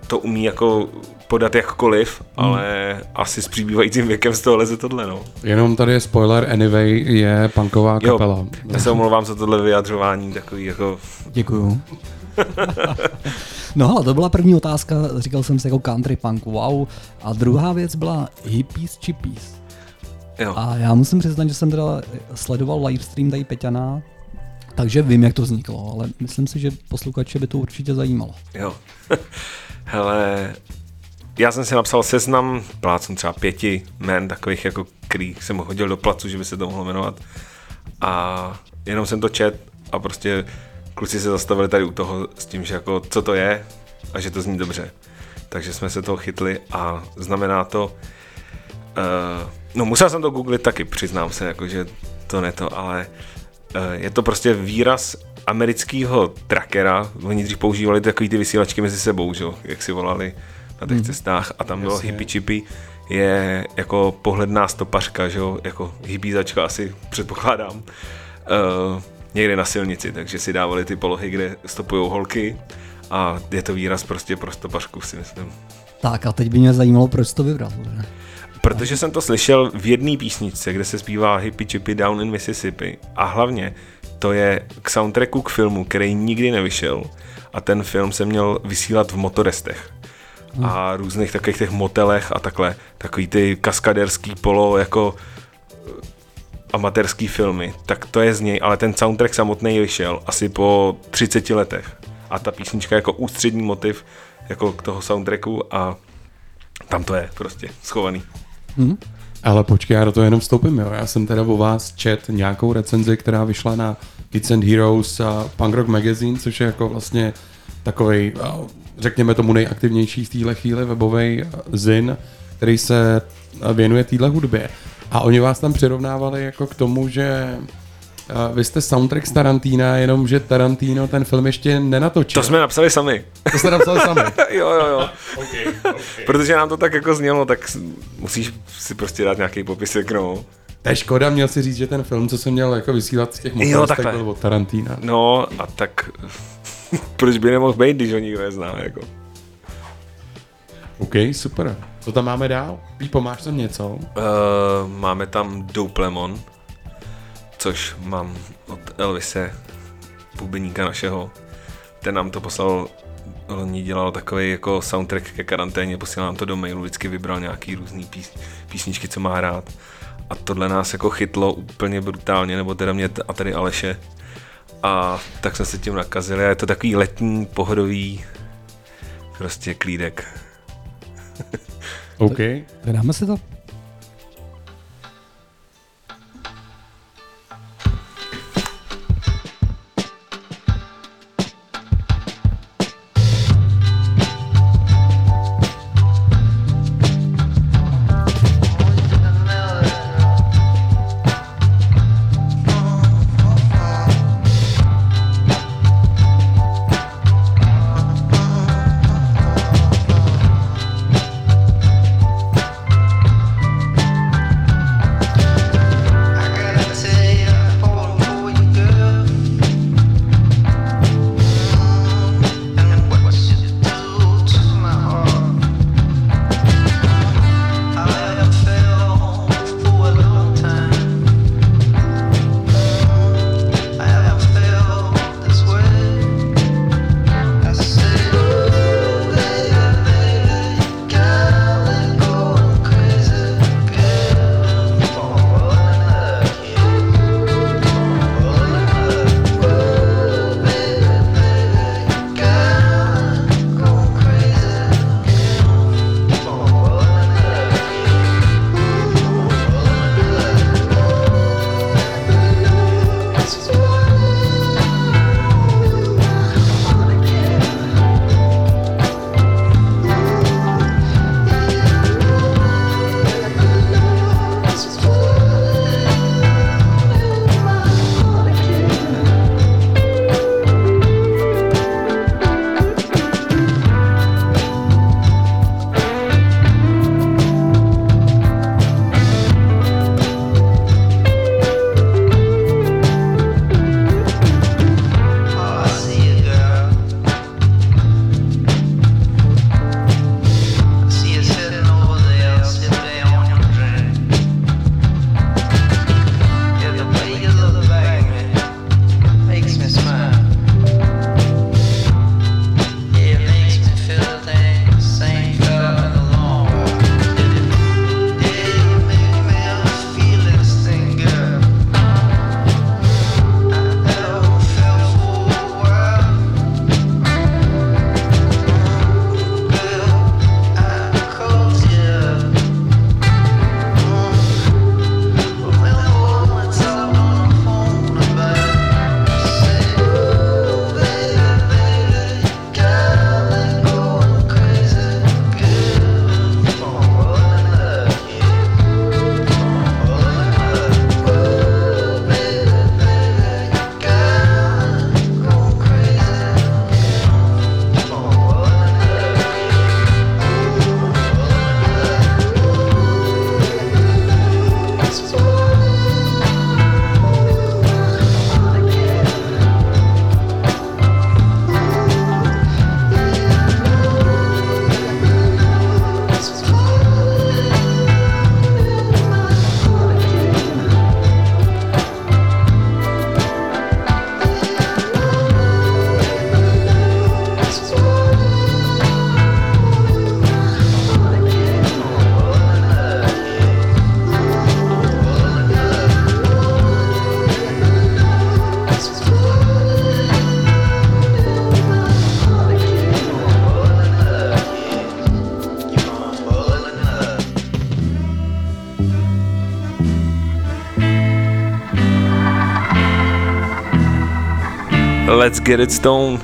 to umí jako podat jakkoliv, Hmm. ale asi s přibývajícím věkem z toho leze tohle, no. jenom tady je spoiler, Anyway je punková Jo, kapela. já se omlouvám za tohle vyjadřování, takový jako Děkuju. no ale to byla první otázka, říkal jsem si jako country punk, wow. A druhá věc byla hippies chippies. Jo. A já musím přiznat, že jsem teda sledoval livestream tady Peťana, takže vím, jak to vzniklo, ale myslím si, že posluchače by to určitě zajímalo. Jo. Hele, já jsem si napsal seznam, plácnu třeba pěti men takových, jako který jsem hodil do placu, že by se to mohlo jmenovat. A jenom jsem to čet a prostě kluci se zastavili tady u toho s tím, že jako co to je a že to zní dobře. Takže jsme se toho chytli a znamená to, uh, no musel jsem to googlit taky, přiznám se, jako, že to ne to, ale uh, je to prostě výraz amerického trackera. Oni dřív používali takový ty vysílačky mezi sebou, že? jak si volali na těch cestách a tam bylo hippie chippy je jako pohledná stopařka, že jo, jako hybízačka asi předpokládám, uh, někde na silnici, takže si dávali ty polohy, kde stopují holky a je to výraz prostě pro stopařku, si myslím. Tak a teď by mě zajímalo, proč to vybral. že? Protože jsem to slyšel v jedné písničce, kde se zpívá Hippie Chippy Down in Mississippi. A hlavně to je k soundtracku k filmu, který nikdy nevyšel. A ten film se měl vysílat v motorestech. A různých takových těch motelech a takhle. Takový ty kaskaderský polo jako eh, amatérský filmy. Tak to je z něj, ale ten soundtrack samotný vyšel asi po 30 letech. A ta písnička jako ústřední motiv jako k toho soundtracku a tam to je prostě schovaný. Ale počkej, já do toho jenom vstoupím, jo. Já jsem teda o vás čet nějakou recenzi, která vyšla na Kids and Heroes a Punk Rock Magazine, což je jako vlastně takovej, řekněme tomu nejaktivnější v téhle chvíli webový zin, který se věnuje téhle hudbě. A oni vás tam přirovnávali jako k tomu, že vy jste soundtrack z Tarantína, jenomže Tarantino ten film ještě nenatočil. To jsme napsali sami. to jste napsali sami. jo, jo, jo. Protože nám to tak jako znělo, tak musíš si prostě dát nějaký popisek, no. To je škoda, měl si říct, že ten film, co jsem měl jako vysílat z těch motorů, tak takhle. byl od Tarantína. No a tak proč by nemohl být, když ho nikdo nezná, jako. OK, super. Co tam máme dál? Pípo, máš tam něco? Uh, máme tam Dope Lemon, což mám od Elvise, bubeníka našeho. Ten nám to poslal, loni dělal takový jako soundtrack ke karanténě, posílal nám to do mailu, vždycky vybral nějaký různý pís, písničky, co má hrát. A tohle nás jako chytlo úplně brutálně, nebo teda mě a tady Aleše. A tak jsme se tím nakazili a je to takový letní, pohodový, prostě klídek. OK. Vydáme si to? Let's get it stone.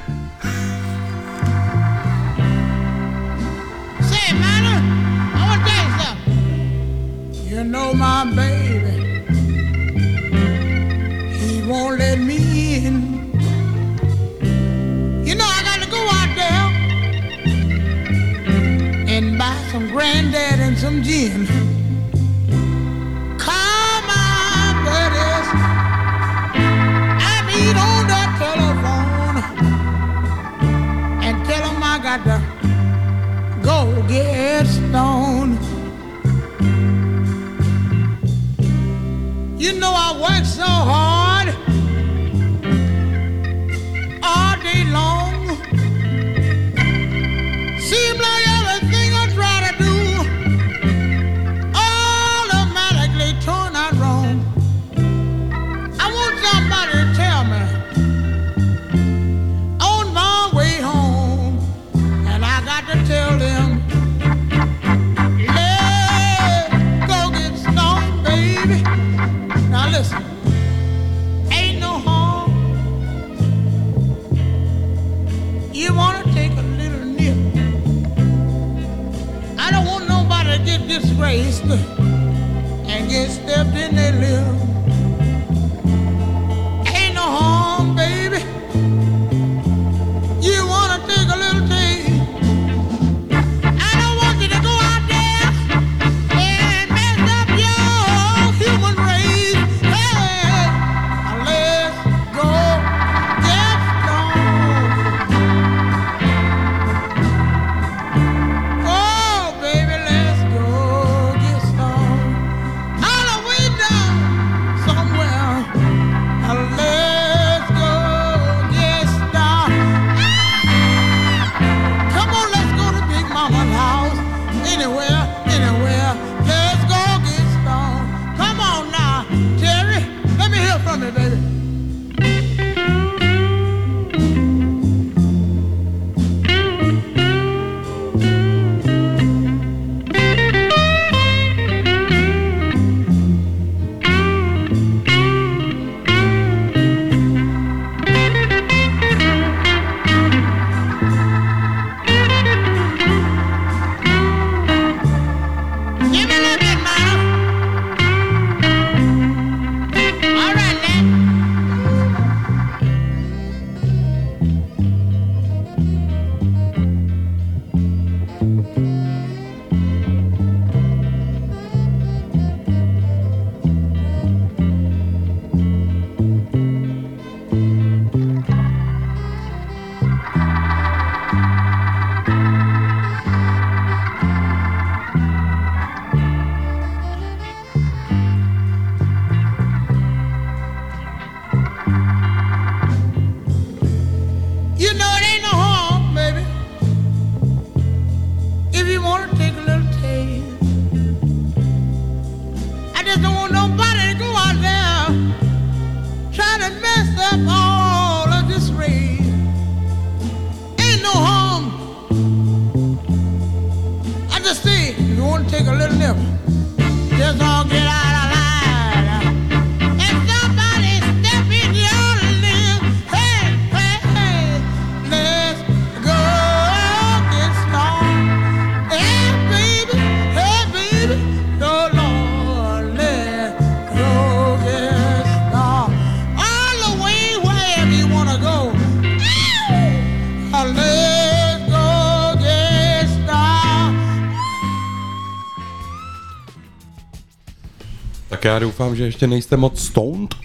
Já doufám, že ještě nejste moc stoned.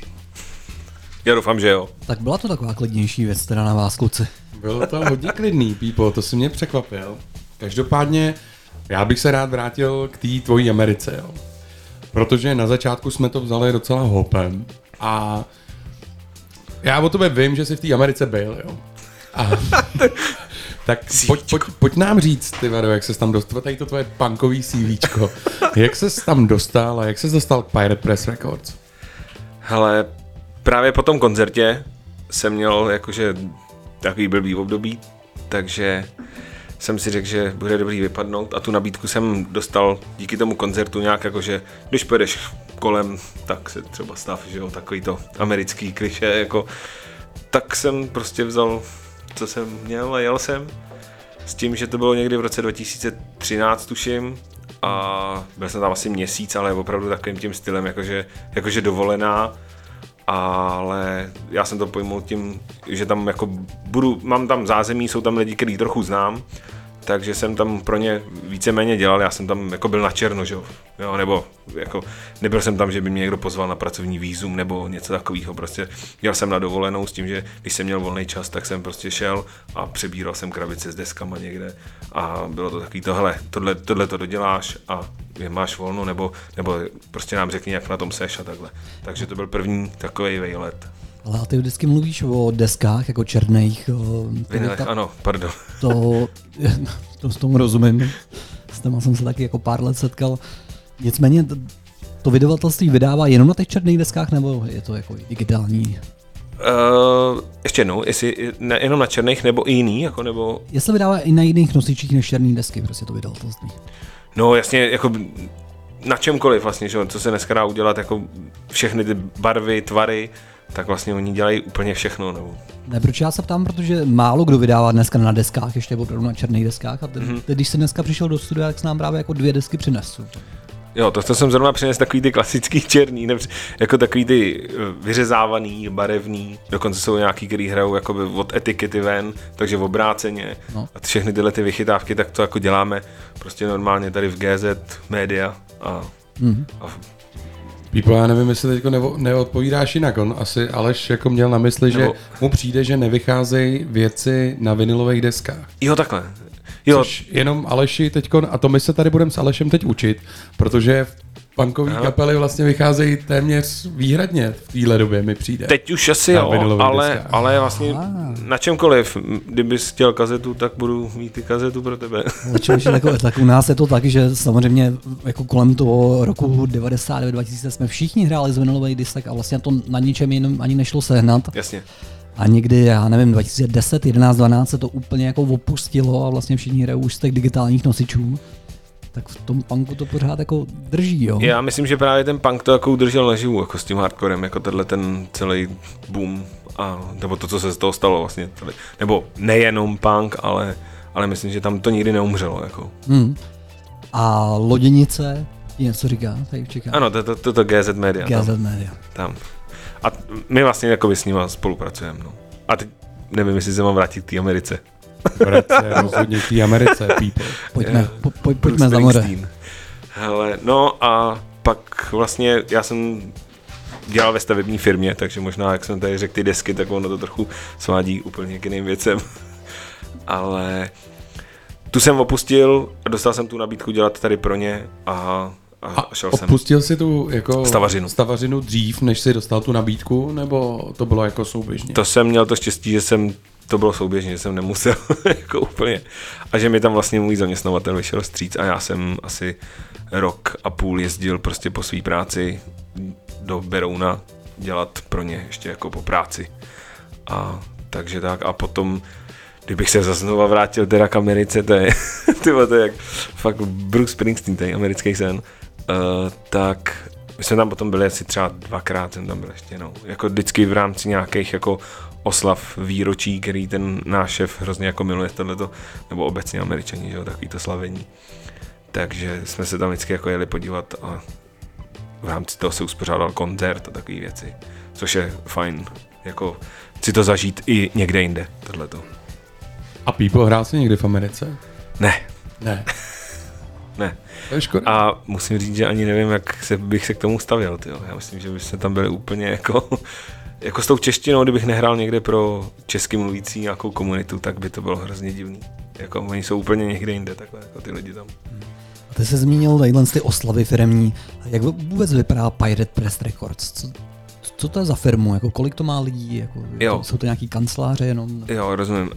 Já doufám, že jo. Tak byla to taková klidnější věc teda na vás, kluci. Bylo to hodně klidný, Pípo, to si mě překvapil. Každopádně, já bych se rád vrátil k té tvojí Americe, jo. Protože na začátku jsme to vzali docela hopem a já o tobě vím, že jsi v té Americe byl, jo. A, tak pojď, pojď, pojď, nám říct, ty vado, jak ses tam dostal, tady to tvoje punkový CVčko, jak ses tam dostal a jak ses dostal k Pirate Press Records? Hele, právě po tom koncertě jsem měl jakože takový blbý období, takže jsem si řekl, že bude dobrý vypadnout a tu nabídku jsem dostal díky tomu koncertu nějak jakože, když pojedeš kolem, tak se třeba stav, že jo, takový to americký kliše, jako, tak jsem prostě vzal, co jsem měl a jel jsem. S tím, že to bylo někdy v roce 2013, tuším, a byl jsem tam asi měsíc, ale opravdu takovým tím stylem, jakože, jakože dovolená, ale já jsem to pojmul tím, že tam jako budu, mám tam zázemí, jsou tam lidi, který trochu znám, takže jsem tam pro ně víceméně dělal, já jsem tam jako byl na černo, že jo, nebo jako nebyl jsem tam, že by mě někdo pozval na pracovní výzum nebo něco takového, prostě jel jsem na dovolenou s tím, že když jsem měl volný čas, tak jsem prostě šel a přebíral jsem krabice s deskama někde a bylo to takový to, hele, tohle, tohle to doděláš a máš volno, nebo, nebo prostě nám řekni, jak na tom seš a takhle. Takže to byl první takový vejlet. Ale ty vždycky mluvíš o deskách jako černých. Vinilech, ta- ano, pardon. to, to s tomu rozumím. S tím jsem se taky jako pár let setkal. Nicméně to vydavatelství vydává jenom na těch černých deskách, nebo je to jako digitální? Uh, ještě jednou, jestli ne, jenom na černých nebo i jiný, jako nebo, Jestli vydává i na jiných nosičích než černý desky, prostě to vydavatelství. no jasně, jako na čemkoliv vlastně, že, co se dneska dá udělat, jako všechny ty barvy, tvary, tak vlastně oni dělají úplně všechno, nebo Ne, proč já se ptám, protože málo kdo vydává dneska na deskách, ještě opravdu na černých deskách. A Mhm. mm-hmm. když jsem dneska přišel do studia, tak se nám právě jako dvě desky přinesu. Jo, to, to jsem zrovna přinesl takový ty klasický černý, ne, jako takový ty eh, vyřezávaný, barevný, dokonce jsou nějaký, který hrajou jakoby od etikety ven, takže v obráceně. No. A všechny tyhle ty vychytávky, tak to jako děláme prostě normálně tady v GZ Media a, Mhm. a People, já nevím, jestli teď nevo, neodpovídáš jinak. On asi Aleš jako měl na mysli, že Nebo- mu přijde, že nevycházejí věci na vinilových deskách. jo takhle. Jo, Což jenom Aleši teď, a to my se tady budeme s Alešem teď učit, protože punkové Aha. kapely vlastně vycházejí téměř výhradně v téhle době, mi přijde. teď už asi jo, ale, deskách. ale vlastně na čemkoliv, m, kdybys chtěl kazetu, tak budu mít i kazetu pro tebe. Čímž jako, tak u nás je to tak, že samozřejmě jako kolem toho roku 99-2000 jsme všichni hráli z vinilových disek a vlastně to na ničem jiném ani nešlo sehnat. Jasně. A někdy, já nevím, 2010, 11, 12 se to úplně jako opustilo a vlastně všichni hrajou už z těch digitálních nosičů. Tak v tom punku to pořád jako drží, jo. Já myslím, že právě ten punk to jako udržel naživu, jako s tím hardcorem, jako tenhle ten celý boom, a, nebo to, co se z toho stalo vlastně. Celý, nebo nejenom punk, ale, ale myslím, že tam to nikdy neumřelo. Jako. Hmm. A loděnice, něco říká, tady v Čechách. Ano, to, to, to, to GZ Media. GZ Tam, Media. tam. A my vlastně jako s nima spolupracujeme. No. A teď nevím, jestli se mám vrátit k té Americe. Vrať se rozhodně k té Americe, people. Pojďme, po, po, pojďme za. Springsteen. Hele, no a pak vlastně já jsem dělal ve stavební firmě, takže možná, jak jsem tady řekl ty desky, tak ono to trochu svádí úplně k jiným věcem. Ale tu jsem opustil a dostal jsem tu nabídku dělat tady pro ně a, a, A šel jsem. opustil si tu jako Stavařinu. stavařinu dřív, než si dostal tu nabídku, nebo to bylo jako souběžně? To jsem měl to štěstí, že jsem to bylo souběžně, že jsem nemusel jako úplně. A že mi tam vlastně můj zaměstnavatel vyšel stříc a já jsem asi rok a půl jezdil prostě po své práci do Berouna dělat pro ně ještě jako po práci. A takže tak a potom kdybych se zase znova vrátil teda k Americe, to je, ty vole, to je jak fakt Bruce Springsteen, ten americký sen, uh, tak my jsme tam potom byli asi třeba dvakrát, jsem tam byl ještě, no. Jako vždycky v rámci nějakých jako oslav výročí, který ten náš šéf hrozně jako miluje tohleto, nebo obecně američani, že jo, takový to slavení. Takže jsme se tam vždycky jako jeli podívat a v rámci toho se uspořádal koncert a takové věci, což je fajn, jako si to zažít i někde jinde, tohleto. A People hrál si někdy v Americe? Ne, Ne. ne. To je škoda. A musím říct, že ani nevím, jak se, bych se k tomu stavěl. Tyjo. Já myslím, že byste tam byli úplně jako, jako s tou češtinou, kdybych nehrál někde pro česky mluvící nějakou komunitu, tak by to bylo hrozně divný. Jako oni jsou úplně někde jinde, takhle, jako ty lidi tam. A ty jsi zmínil tadyhle ty oslavy firmní. Jak vůbec vypadá Pirate Press Records? Co, co to je za firmu? Jako kolik to má lidí? Jako, Jo. Jsou to nějaký kanceláře jenom? Jo, rozumím. Uh,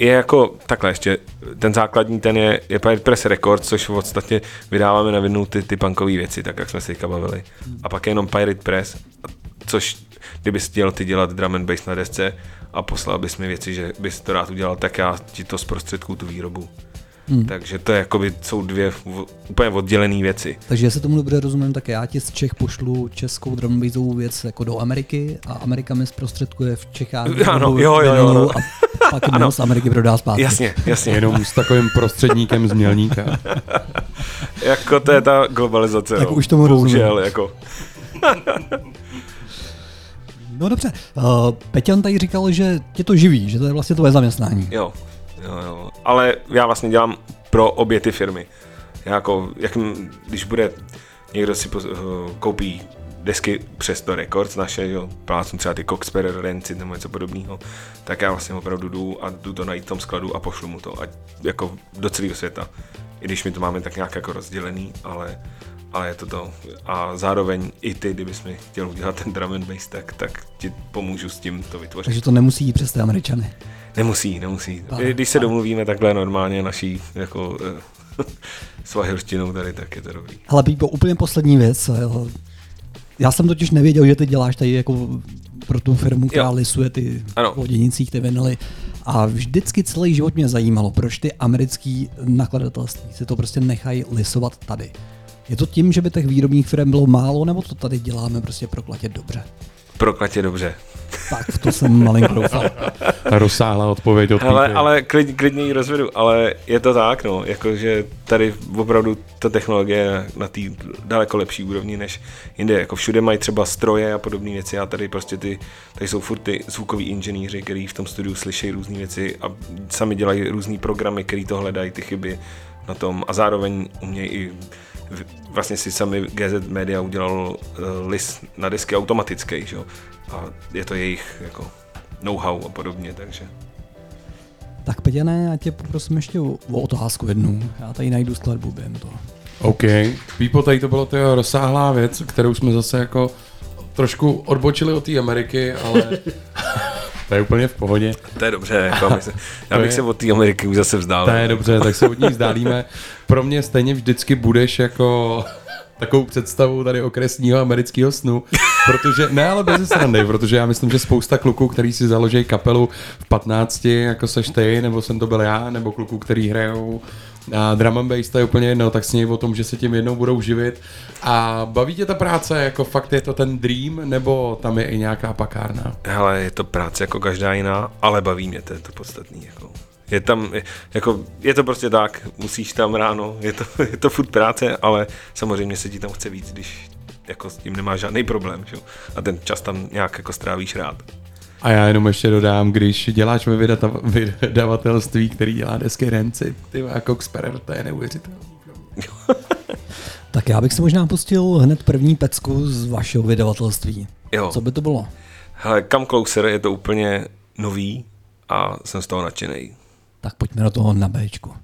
je jako takhle ještě, ten základní ten je, je Pirate Press Records, což v podstatě vydáváme na vinu ty, ty punkové věci, tak jak jsme si teďka bavili. A pak je jenom Pirate Press, což kdybys chtěl ty dělat drum and bass na desce a poslal bys mi věci, že bys to rád udělal, tak já ti to zprostředku tu výrobu. Hmm. Takže to je jakoby, jsou dvě v- úplně oddělené věci. Takže jestli tomu dobře rozumím, tak já ti z Čech pošlu českou drum and bassovou věc jako do Ameriky a Amerika mi zprostředkuje v Čechách Ano, jo, jo, jo, a pak ano. z Ameriky prodá zpátky. Jasně, jasně. Jenom s takovým prostředníkem z Mělníka. jako to je ta globalizace. Tak no. už tomu rozumím. Bohužel, jako. No dobře, uh, Peťan tady říkal, že tě to živí, že to je vlastně tvoje zaměstnání. Jo, jo, jo. Ale já vlastně dělám pro obě ty firmy. Já jako, jak, když bude někdo si poz, uh, koupí desky přes to Records naše, jo, plácnu třeba ty Coxper, Rancid nebo něco podobného, tak já vlastně opravdu jdu a jdu to najít v tom skladu a pošlu mu to, ať jako do celého světa. I když my to máme tak nějak jako rozdělený, ale, ale je to to. A zároveň i ty, kdybys mi chtěl udělat ten drum and bass, tak, tak ti pomůžu s tím to vytvořit. Takže to nemusí jít přes ty Američany. Nemusí, nemusí. Ano, Když se domluvíme takhle normálně naší jako eh, svahilštinou tady, tak je to dobrý. Hele, Pípo, úplně poslední věc. Já jsem totiž nevěděl, že ty děláš tady jako pro tu firmu, která Jo. lisuje ty děnicích, ty vinily. A vždycky celý život mě zajímalo, proč ty americký nakladatelství si to prostě nechají lisovat tady. Je to tím, že by těch výrobních firm bylo málo, nebo to tady děláme prostě proklatě dobře? Proklatě dobře. Tak v to jsem malinko doufal. Ta rozsáhlá odpověď od Ale, ale klidně, klidně ji rozvedu, ale je to tak, no, jakože tady opravdu ta technologie je na té daleko lepší úrovni než jinde, jako všude mají třeba stroje a podobné věci a tady prostě ty, tady jsou furt ty zvukoví inženýři, kteří v tom studiu slyší různé věci a sami dělají různé programy, který to hledají, ty chyby na tom a zároveň umějí i vlastně si sami GZ Media udělal uh, list na disky automatický, že? jo? a je to jejich jako know-how a podobně, takže Tak Peťané, já tě poprosím ještě o, o otázku jednu. Já tady najdu skladbu během toho. OK. Pípo, tady to bylo to rozsáhlá věc, kterou jsme zase jako trošku odbočili od té Ameriky, ale to je úplně v pohodě. To je dobře, jako se, já bych je- se od té Ameriky už zase vzdál. To je dobře, tak se od ní vzdálíme. Pro mě stejně vždycky budeš jako takovou představu tady okresního amerického snu, protože, ne ale bez srandy, protože já myslím, že spousta kluků, který si založí kapelu v 15, jako seš ty, nebo jsem to byl já, nebo kluků, který hrajou a drum and bass, to je úplně jedno, tak sněj o tom, že se tím jednou budou živit. A baví tě ta práce, jako fakt je to ten dream, nebo tam je i nějaká pakárna? Hele, je to práce jako každá jiná, ale baví mě, to je to podstatný. Jako. Je tam, je, jako, je to prostě tak, musíš tam ráno, je to, je to furt práce, ale samozřejmě se ti tam chce víc, když jako s tím nemáš žádný problém, že? A ten čas tam nějak jako strávíš rád. A já jenom ještě dodám, když děláš ve vydata, vydavatelství, který dělá desky Renci, ty jako Xperer, to je neuvěřitelné. Tak já bych si možná pustil hned první pecku z vašeho vydavatelství. Jo. Co by to bylo? Hele, Come Closer je to úplně nový a jsem z toho nadšený. Tak pojďme do toho na Bčku.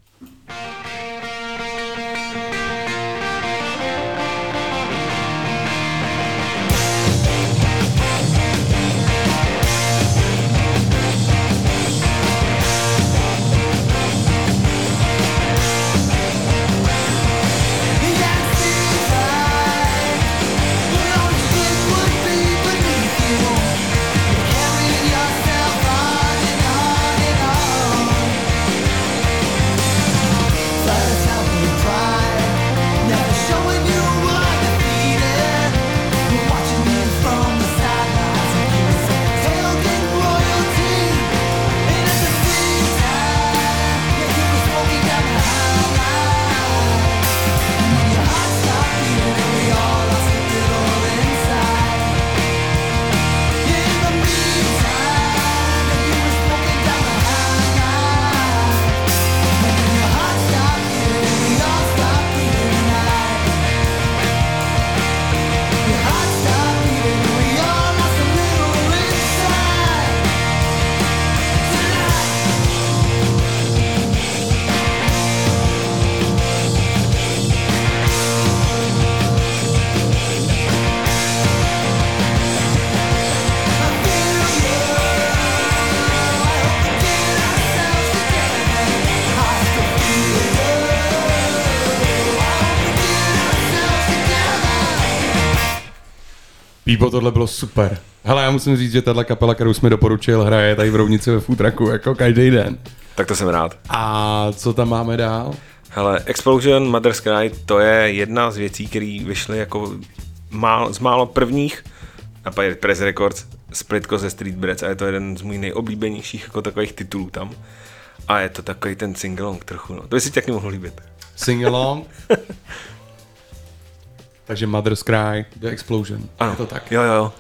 Pípo, tohle bylo super. Hele, já musím říct, že tahle kapela, kterou jsme doporučil, hraje tady v Rovnici ve Futraku jako každý den. Tak to jsem rád. A co tam máme dál? Hele, Explosion Mother's Cry, to je jedna z věcí, které vyšly jako mál, z málo prvních na Pirate Press Records, splitko ze Street Breads a je to jeden z mých nejoblíbenějších jako takových titulů tam. A je to takový ten singalong trochu, no. To by si taky mohl líbit. Sing along. Takže Mother's Cry, The Explosion. Ano, Je to tak. Jo, jo, jo.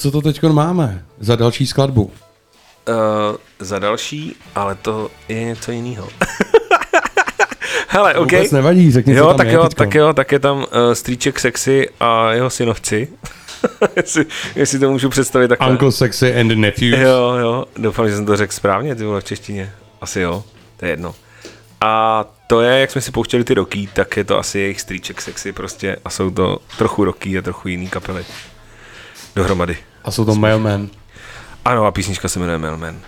Co to teď máme za další skladbu? Uh, za další, ale to je něco jiného. Hele, OK. Vůbec nevadí, řekni, jo, co tam tak je jo, teďko. tak jo, tak je tam uh, strýček sexy a jeho synovci. jestli, jestli to můžu představit takhle. Uncle Sexy and Nephews. Jo, jo, doufám, že jsem to řekl správně, ty vole, v češtině. Asi jo, to je jedno. A to je, jak jsme si pouštěli ty roky, tak je to asi jejich strýček sexy prostě a jsou to trochu roky a trochu jiný kapely. Dohromady. A jsou to Mailman. Ano, a písnička se jmenuje Mailman.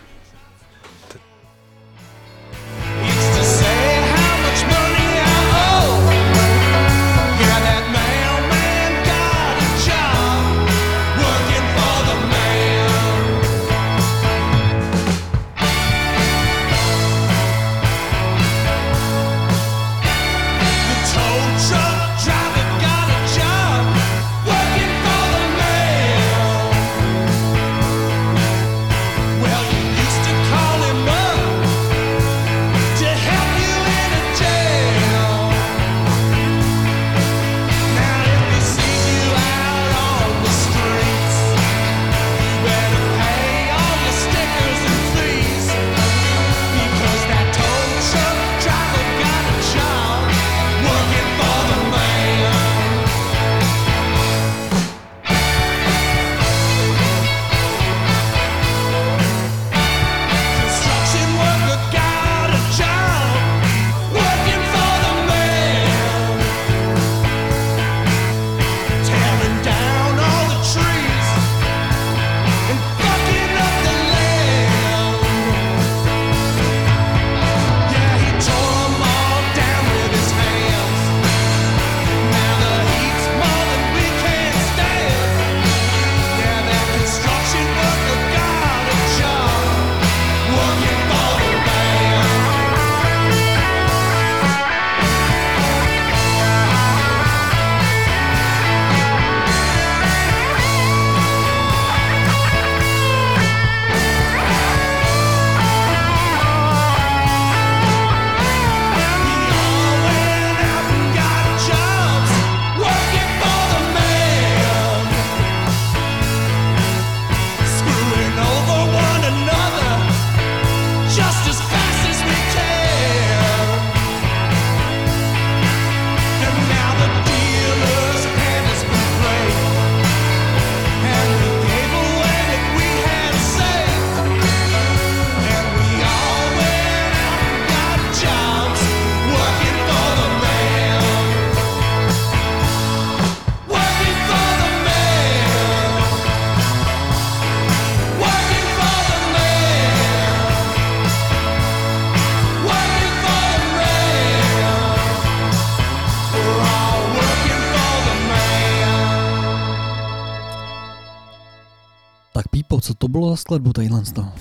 Skladbu tadyhle z toho?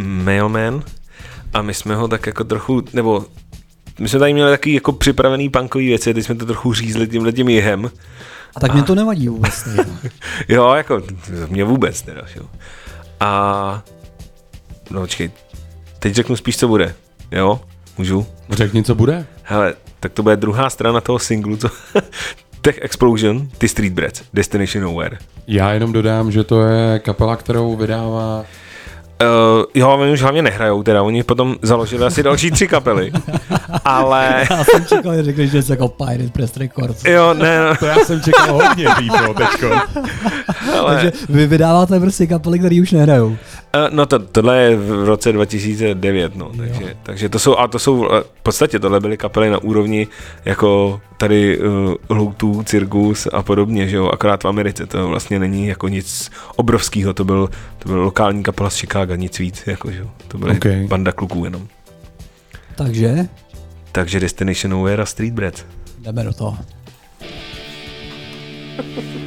Mailman a my jsme ho tak jako trochu, nebo my jsme tady měli takový jako připravený punkový věci, teď jsme to trochu řízli tímhle tím jihem. A tak mě to nevadí vůbec. Jo, jako mě vůbec teda, jo. A no počkej, teď řeknu spíš, co bude, jo? Můžu? Řekni, co bude. Hele, tak to bude druhá strana toho singlu, co... Tech Explosion, ty Street Brats, Destination Nowhere. Já jenom dodám, že to je kapela, kterou vydává Uh, jo, oni už hlavně nehrajou, teda oni potom založili asi další tři kapely. Ale Já jsem čekal, že řekneš, že jsi jako Pirate Press Records. jo, ne, no, To já jsem čekal hodně, Pípo, teďko. ale, Takže vy vydáváte prostě kapely, které už nehrajou. Uh, no to, tohle je v roce 2009, no, takže, takže to jsou, a to jsou, eh, v podstatě tohle byly kapely na úrovni jako tady uh, Loutů, Cirkus a podobně, že jo, akorát v Americe to vlastně není jako nic obrovského, to byl, to byl lokální kapela z Chicaga, nic víc, jako, že jo, to byla Ok. okay. banda kluků jenom. Takže Takže Destination Nowhere a Street Bread. jdeme do toho.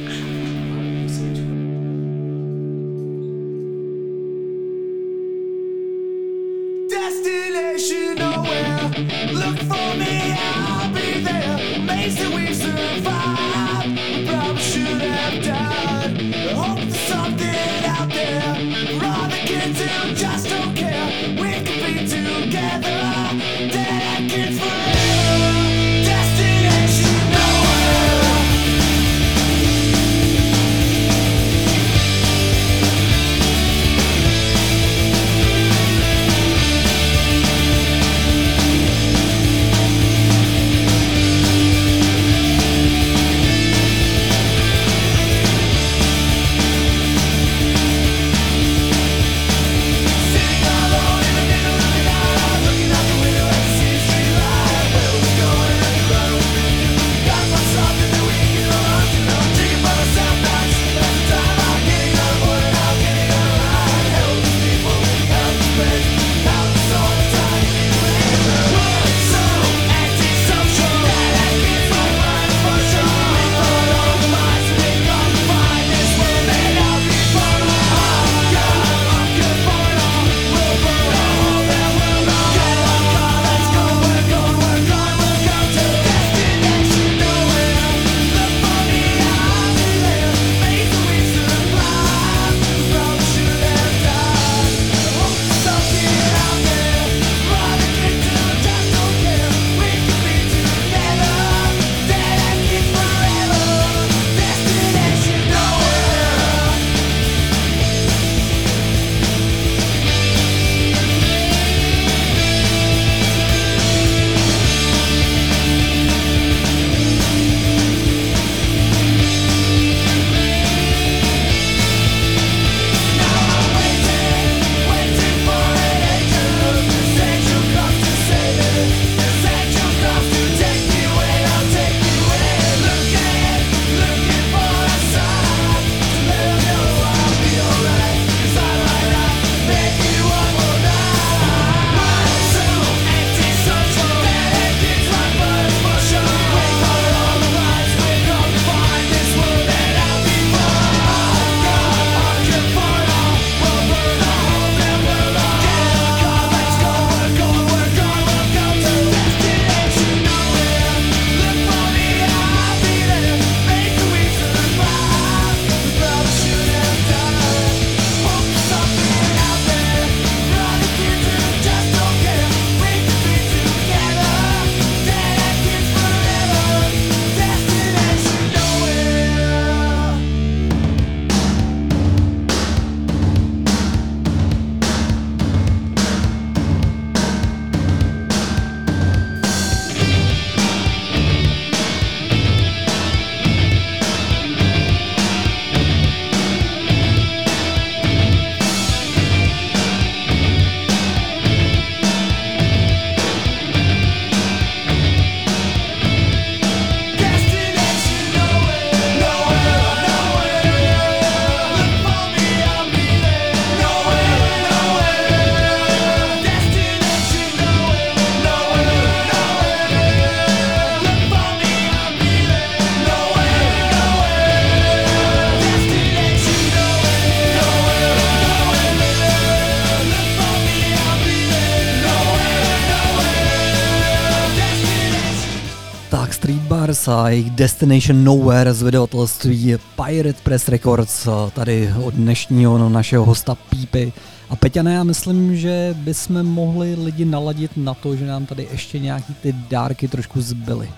a jejich Destination Nowhere z vydavatelství Pirate Press Records tady od dnešního no, našeho hosta Pípy. A Peťané, já myslím, že bychom mohli lidi naladit na to, že nám tady ještě nějaký ty dárky trošku zbyly.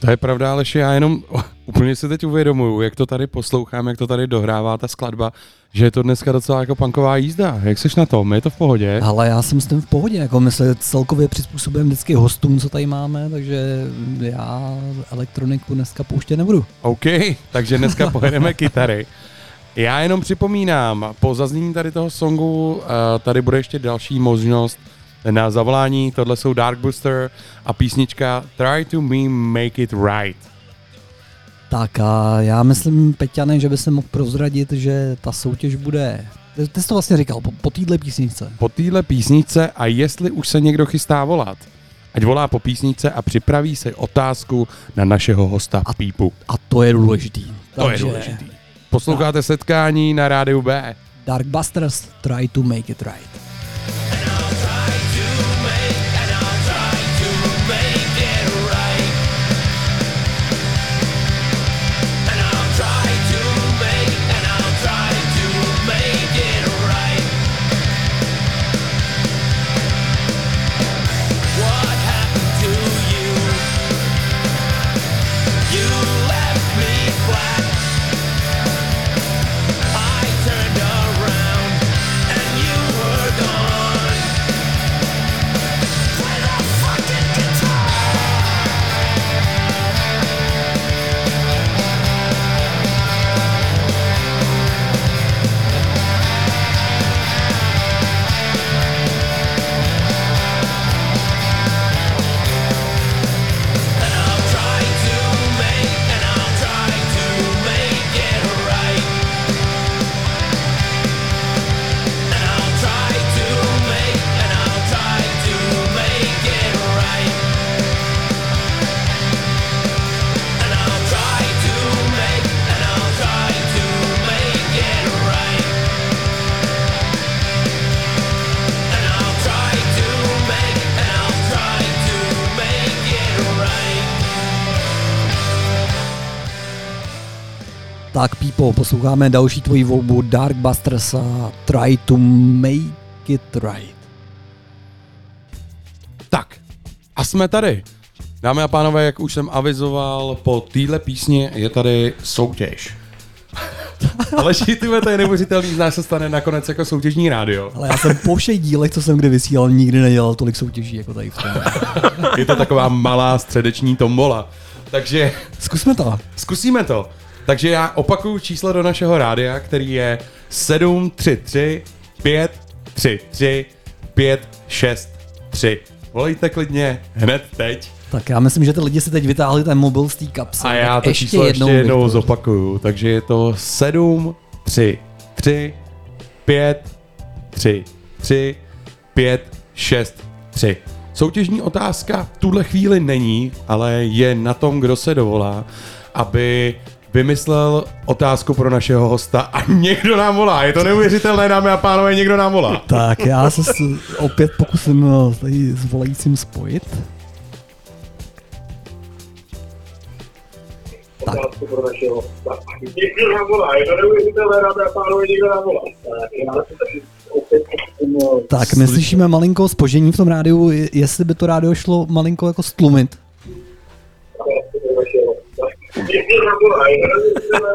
To je pravda, Aleši, já jenom úplně si teď uvědomuju, jak to tady poslouchám, jak to tady dohrává ta skladba, že je to dneska docela jako punková jízda. Jak seš na tom? Je to v pohodě? Ale já jsem s tím v pohodě, jako my se celkově přizpůsobujeme vždycky hostům, co tady máme, takže já elektroniku dneska pouštět nebudu. OK, takže dneska pojedeme kytary. Já jenom připomínám, po zaznění tady toho songu, uh, tady bude ještě další možnost na zavolání, tohle jsou Darkbuster a písnička Try to me make it right. Tak a já myslím, Peťane, že by se mohl prozradit, že ta soutěž bude, ty, jsi to vlastně říkal, po, po téhle písničce. Po téhle písničce a jestli už se někdo chystá volat, ať volá po písničce a připraví si otázku na našeho hosta a, Pípu. A to je důležitý. To je důležitý. Posloucháte setkání na rádiu B. Darkbusters, try to make it right. Pípo, posloucháme další tvoji volbu Darkbusters a Try to make it right. Tak, a jsme tady. Dámy a pánové, jak už jsem avizoval, po téhle písni je tady soutěž. Ale ty to je neuvěřitelný, z nás se stane nakonec jako soutěžní rádio. Ale já jsem po všech dílech, co jsem kdy vysílal, nikdy nedělal tolik soutěží jako tady v tom. Je to taková malá středeční tombola. Takže Zkusme to. zkusíme to. Takže já opakuju číslo do našeho rádia, který je 733 533 563. Volejte klidně hned teď. Tak já myslím, že ty lidi si teď vytáhli ten mobil z té kapsy. A já to ještě číslo ještě jednou Viktor. zopakuju. Takže je to 7, 3, 3, 5, 3, 3, 5, 6, 3. Soutěžní otázka v tuhle chvíli není, ale je na tom, kdo se dovolá, aby vymyslel otázku pro našeho hosta a někdo nám volá. Je to neuvěřitelné, dámy a pánové, někdo nám volá. Tak já se s- opět pokusím eh, tady s volajícím spojit. Tak, Někdo nám volá, je to neuvěřitelné, dámy a pánové, někdo nám volá. Tak, já se tady opět pokusím, tak my slyšíme malinko spožení v tom rádiu, je- jestli by to rádio šlo malinko jako stlumit.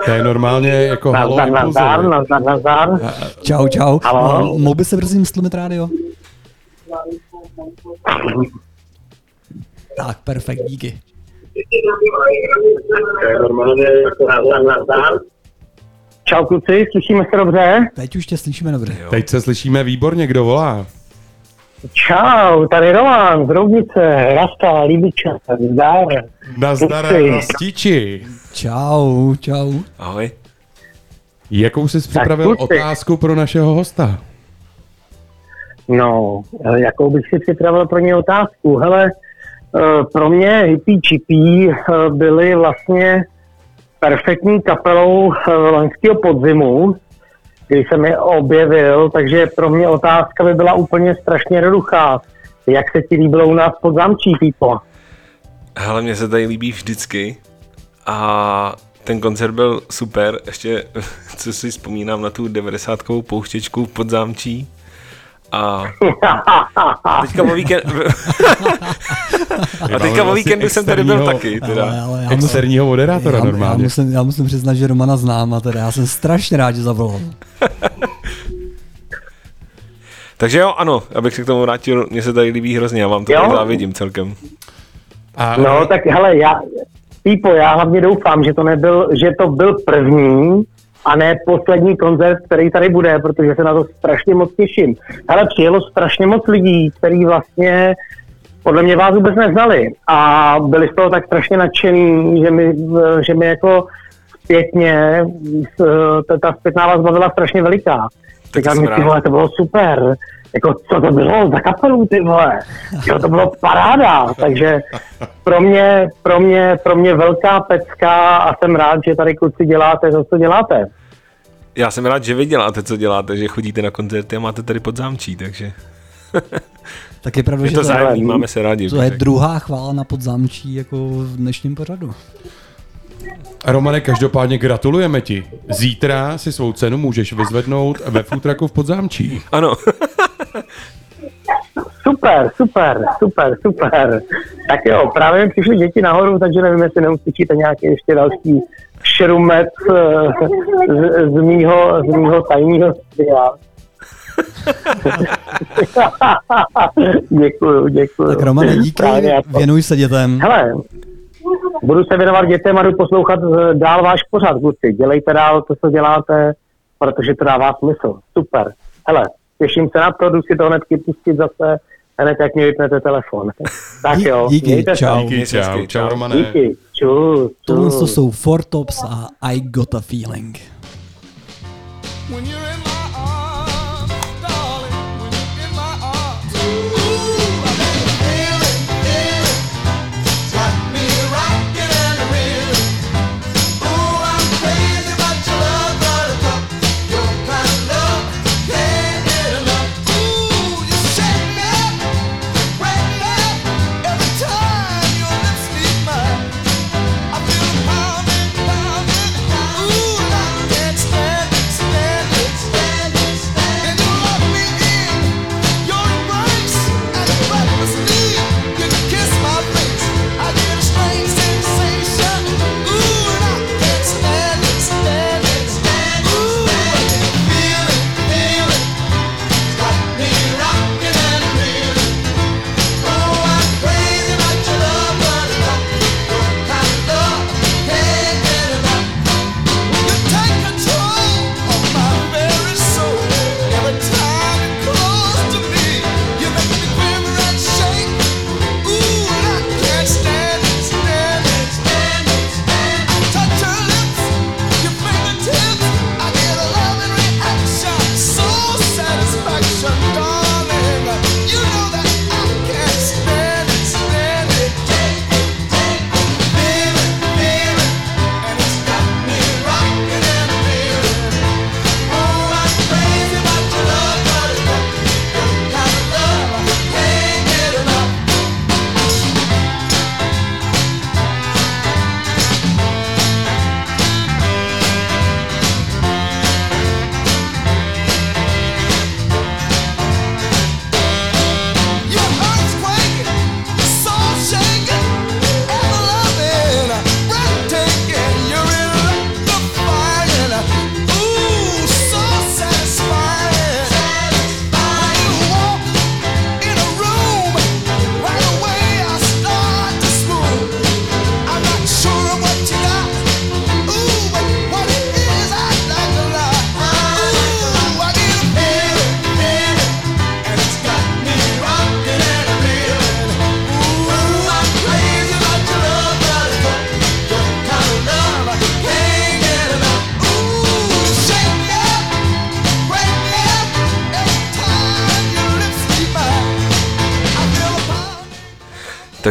To je normálně jako halo Nazdar, nazdar, nazdar, nazdar. Čau, čau. Halo? Mohl by se prosím stlumit rádio? Tak, perfekt, díky. To je normálně jako nazdar, nazdar. Čau kluci, slyšíme se dobře? Teď už tě slyšíme dobře. Teď se slyšíme výborně, kdo volá. Čau, tady Roman z Roudnice, Rasta, Líbiča, zdar. Nazdar. Rastiči. Čau, čau. Ahoj. Jakou jsi připravil otázku pro našeho hosta? No, jakou bych si připravil pro ně otázku? Hele, eh, pro mě Hippie Chippy eh, byly vlastně perfektní kapelou eh, loňského podzimu, když jsem je objevil, takže pro mě otázka by byla úplně strašně jednoduchá. Jak se ti líbilo u nás pod zamčí, Pípo? Hele, mně se tady líbí vždycky a ten koncert byl super, ještě co si vzpomínám na tu 90 pouštěčku pod zámčí A teďka o víkend... A teďka o víkendu jsem tady byl taky, teda. Ale, ale já, musím, Externího moderátora já, já, normálně. musím, já musím přiznat, že Romana znám a teda já jsem strašně rád, že zavolal. Takže jo, ano, abych se k tomu vrátil, mně se tady líbí hrozně, já vám to tady závidím celkem. A No, tak hele, já, Pípo, já hlavně doufám, že to nebyl, že to byl první a ne poslední koncert, který tady bude, protože se na to strašně moc těším. Ale přijelo strašně moc lidí, kteří vlastně podle mě vás vůbec neznali a byli z toho tak strašně nadšený, že mi, že mi jako zpětně s- ta, zpětná vás bavila strašně veliká. Říkám jsem rád. to bylo super. Jako, co to bylo za kapelu, ty vole? Jo, to bylo paráda. Takže pro mě, pro mě, pro mě velká pecka a jsem rád, že tady kluci děláte to, co děláte. Já jsem rád, že vy děláte, co děláte, že chodíte na koncerty a máte tady podzámčí, takže Tak je pravda, je že to to, zájemný, máme se rádi. to je druhá chvála na podzámčí jako v dnešním pořadu. Romane, každopádně gratulujeme ti. Zítra si svou cenu můžeš vyzvednout ve futraku v Podzámčí. Ano, Super, super, super, super. Tak jo, právě mi přišly děti nahoru, takže nevím, jestli neuslyšíte nějaký ještě další šrumec eh, z, z, mýho, z mýho tajního studia. děkuju, děkuju. Tak Romane, díky, Právě jako- věnuj se dětem. Hele, budu se věnovat dětem a jdu poslouchat eh, dál váš pořad, kluci. Dělejte dál to, co děláte, protože to dává smysl. Super. Hele, těším se na to, jdu si to hnedky pustit zase, hned jak mi vypnete telefon. Tak jo, díky, mějte se. čau. Díky, čau, čau, Čau. Romane. Díky, čus, Tohle čus. to jsou Four Tops a I Got a Feeling. When you're in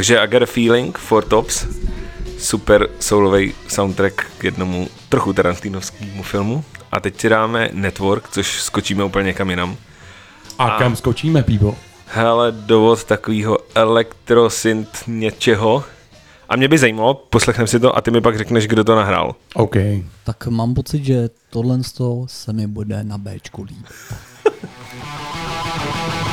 takže I Got a Feeling, Four Tops, super soulový soundtrack k jednomu trochu tarantinovskému filmu. A teď si dáme Network, což skočíme úplně někam jinam. A kam skočíme, Píbo? Hele, dovod takového elektrosynth něčeho. A mě by zajímalo, poslechneme si to a ty mi pak řekneš, kdo to nahrál. OK. Tak mám pocit, že tohle z toho se mi bude na Bčku líbit.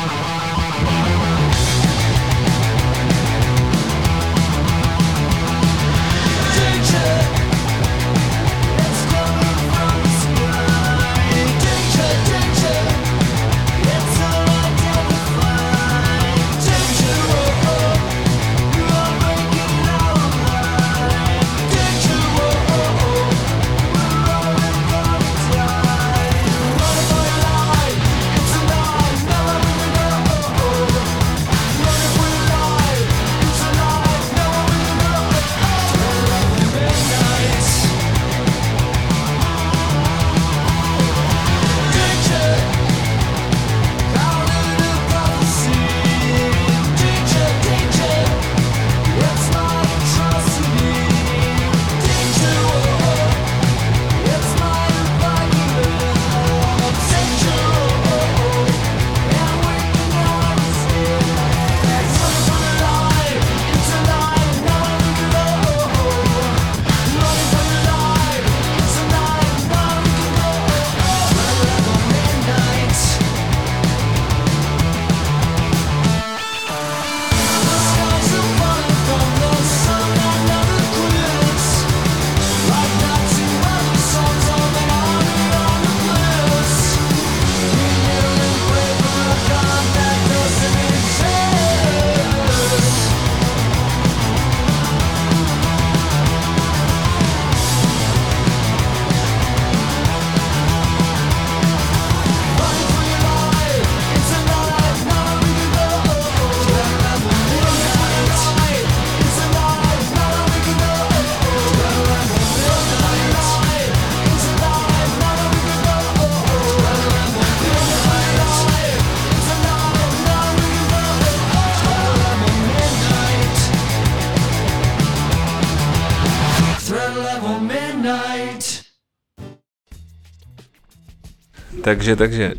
Takže, takže,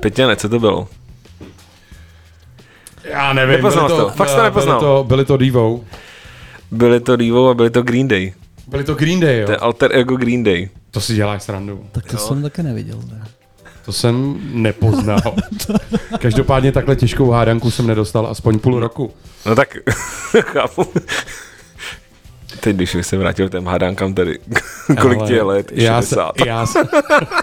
Peťane, co to bylo? Já nevím, Nepoznal byli jsi to, fakt jsi to nepoznal. Byli to, byli to Devo. Byly to Devo a byly to Green Day. Byli to Green Day, jo. To je alter ego Green Day. To si děláš srandu. Tak to jsem taky neviděl. Ne? To jsem nepoznal. Každopádně takhle těžkou hádanku jsem nedostal aspoň půl roku. No tak, chápu. Teď, když se vrátil k těm hádankám tady, kolik Ale ti je let? Já se, 60. já, se,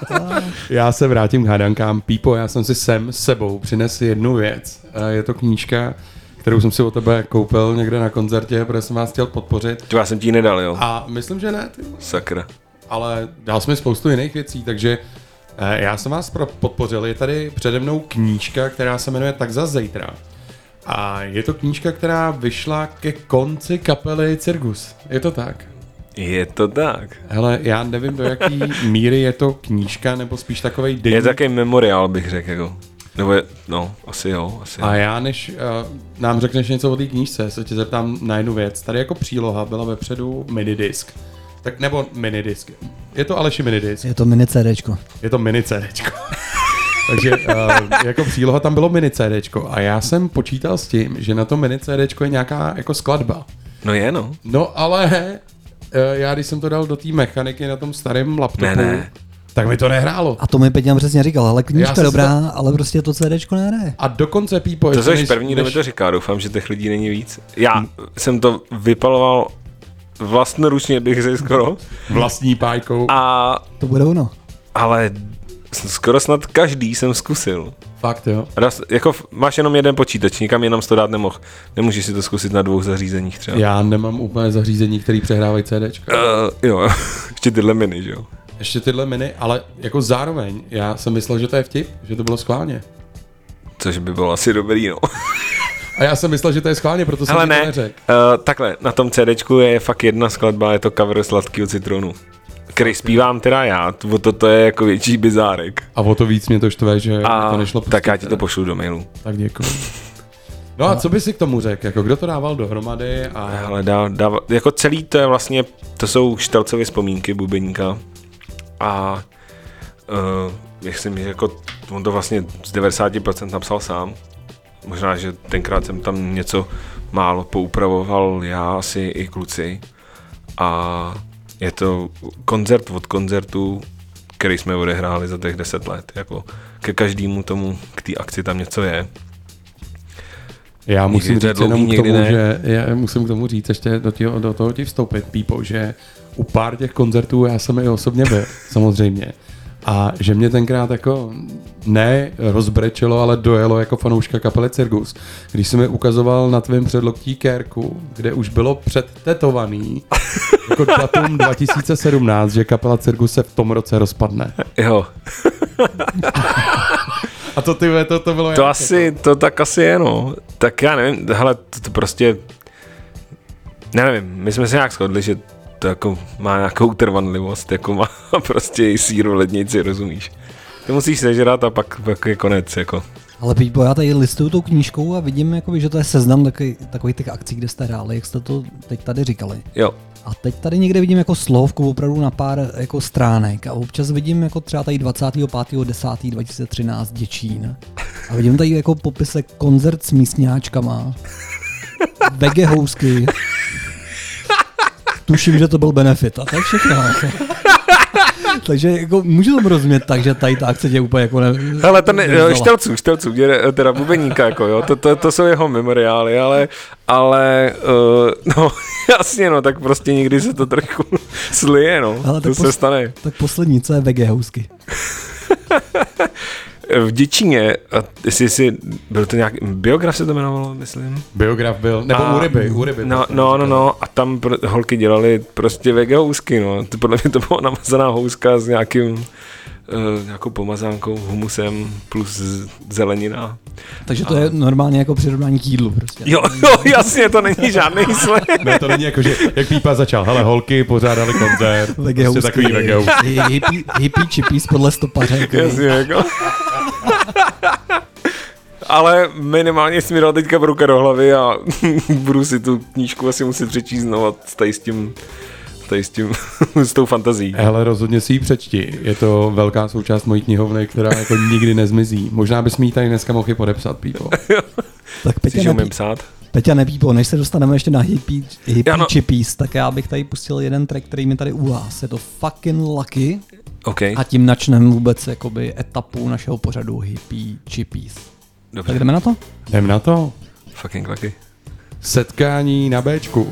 já se vrátím k hádankám. Pípo, já jsem si sem s sebou přinesl jednu věc. Je to knížka, kterou jsem si od tebe koupil někde na koncertě, protože jsem vás chtěl podpořit. To já jsem ti ji nedal, jo? A myslím, že ne, ty. Sakra. ale dal jsme spoustu jiných věcí, takže eh, já jsem vás podpořil. Je tady přede mnou knížka, která se jmenuje Tak za zítra. A je to knížka, která vyšla ke konci kapely Cirkus. Je to tak? Je to tak. Hele, já nevím, do jaký míry je to knížka, nebo spíš takovej Je deník. to takový memoriál, bych řekl, jako. Nebo je, no, asi jo, asi A já, než uh, nám řekneš něco o té knížce, se tě zeptám na jednu věc. Tady jako příloha byla vepředu minidisk. Tak nebo minidisk. Je to Aleši minidisk. Je to mini CDčko. Je to mini CDčko. Takže uh, jako příloha tam bylo mini CDčko a já jsem počítal s tím, že na tom mini CDčko je nějaká jako skladba. No je, no. No ale uh, já když jsem to dal do té mechaniky na tom starém laptopu, Ne, ne. tak mi to nehrálo. A to mi Peťan přesně říkal, ale knížka dobrá, ale prostě to CDčko nehraje. A dokonce Pípo... To ještě jsi první, kdo mi to říká, doufám, že těch lidí není víc. Já jsem to vypaloval vlastnoručně, bych řekl skoro, vlastní pájkou. a, To bude ono. ale skoro snad každý jsem zkusil. Fakt jo. Raz, jako máš jenom jeden počítač, nikam jinam to dát nemohl. Nemůžeš si to zkusit na dvou zařízeních třeba. Já nemám úplně zařízení, který přehrávají CDčka. Uh, jo, ještě tyhle miny, že jo. Ještě tyhle miny, ale jako zároveň, já jsem myslel, že to je vtip, že to bylo schválně. Což by bylo asi dobrý, no. A já jsem myslel, že to je schválně, proto jsem Ale ti to ne, neřekl. uh, takhle, na tom CDčku je fakt jedna skladba, je to cover sladkého citronu. Který zpívám teda já, to, to, to je jako větší bizárek. A o to víc mě to štve, že A to nešlo tak já pustit, ti to pošlu do mailu. Tak děkuji. No a co by si k tomu řekl? Jako kdo to dával dohromady a Ale dá, dá, jako celý to je vlastně, to jsou Štelcovy vzpomínky bubeníka a uh, myslím, že jako on to vlastně z 90% napsal sám. Možná, že tenkrát jsem tam něco málo poupravoval já, asi i kluci. A je to koncert od koncertu, který jsme odehráli za těch 10 let. Jako ke každému tomu, k té akci tam něco je. Já Někdy musím říct dlouhý, jenom k tomu, ne. že já musím k tomu říct ještě do, těho, do toho ti vstoupit, Pípo, že u pár těch koncertů já jsem i osobně byl, samozřejmě. A že mě tenkrát jako ne rozbrečelo, ale dojelo jako fanouška kapely Circus. Když jsem mi ukazoval na tvém předloktí kérku, kde už bylo předtetovaný jako datum 2017, že kapela Circus se v tom roce rozpadne. Jo, A to ty to, to bylo to jak asi, to tak asi je, no. Tak já nevím, hele, to, to prostě, nevím, my jsme se nějak shodli, že to jako má nějakou trvanlivost, jako má prostě i síru v lednici, rozumíš? Ty musíš sežrat a pak, pak je konec, jako. Ale Pípo, já tady listuju tou knížkou a vidím, jakoby, že to je seznam takový, takových těch akcí, kde jste hráli, jak jste to teď tady říkali. Jo, A teď tady někde vidím jako slovku opravdu na pár jako stránek a občas vidím jako třeba tady 25.10.2013 Děčín. A vidím tady jako popisek koncert s místňáčkama, vege housky. Tuším, že to byl benefit a to je všechno. Jako. Takže jako můžu tomu rozumět tak, že tady ta akce tě úplně jako ne... Hele, to ne, jo, štelců, štelců, děde, teda bubeníka, jako jo, to, to, to jsou jeho memoriály, ale, ale, uh, no, jasně, no, tak prostě někdy se to trochu slije, no, Ale to tak se pos- stane. Tak poslední, co je vege housky? V Děčíně, a jestli si, byl to nějak, biograf se to jmenovalo, myslím? Biograf byl, nebo A- u ryby, u ryby. No, no, no, no, a tam pr- holky dělali prostě vege housky, no. To podle mě to byla namazaná houska s nějakým, uh, nějakou pomazánkou, humusem plus zelenina. Takže to je normálně jako přirovnání k jídlu prostě. Jo, jo, jasně, to není žádný sled. Ne, to není jako, že jak Pípa začal, hele, holky pořádali koncert, Vege prostě takový vege housky. Hippie, hippie chippies podle stopaře. Jasně, jako. Ale minimálně jsi mi dal teďka ruka do hlavy a budu si tu knížku asi muset přečíst znovu tady s tím, tady s tím, s tou fantazí. Hele, rozhodně si ji přečti. Je to velká součást mojí knihovny, která jako nikdy nezmizí. Možná bys mi ji tady dneska mohl i podepsat, Pípo. Tak Peťa, že umím nepí, psát? Peťa nepípo, než se dostaneme ještě na hippie, hippie Ano. chippies, tak já bych tady pustil jeden track, který mi tady u vás. Je to fucking lucky OK, a tím načneme vůbec jakoby etapu našeho pořadu hippie chippies. Tak dobře. jdeme na to? Jdem na to. Fucking lucky. Setkání na Bčku.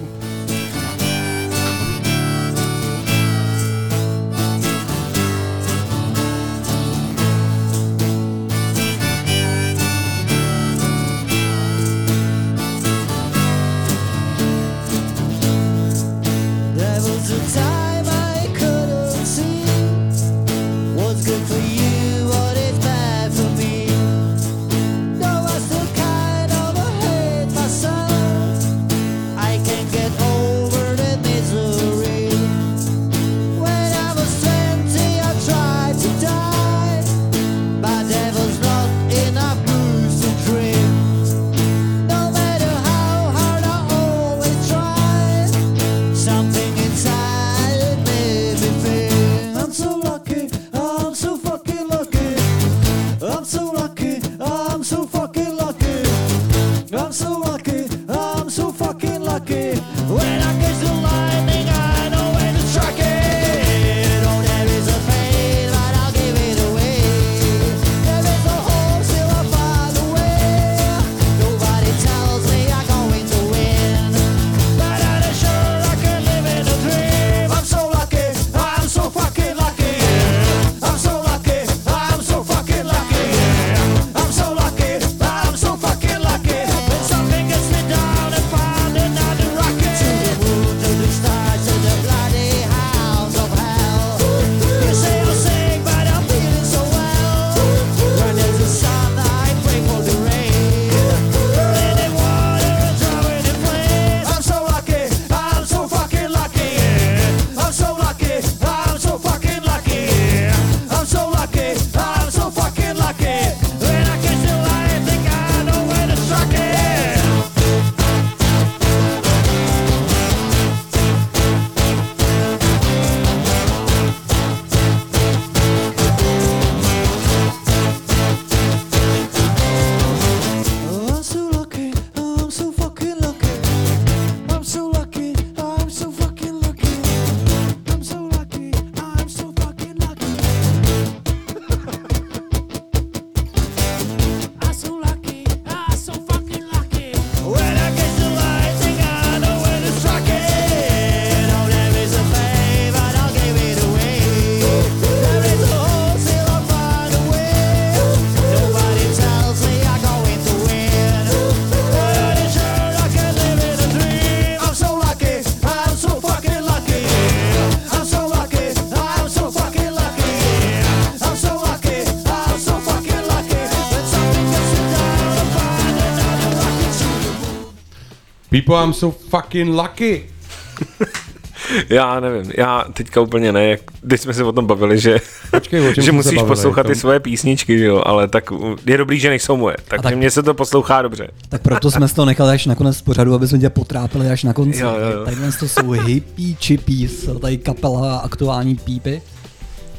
People, I'm so fucking lucky. Já nevím, já teďka úplně ne, jak, teď jsme se o tom bavili, že, Počkej, že musíš bavili? poslouchat ty Tom- svoje písničky, že jo, ale tak je dobrý, že nejsou moje, takže tak- mně se to poslouchá dobře. Tak proto jsme to nechali až nakonec z pořadu, aby jsme tě potrápili až na konci. Jo, jo, jo. Tadyhle to jsou hippie chippies, tady kapela aktuální pípy.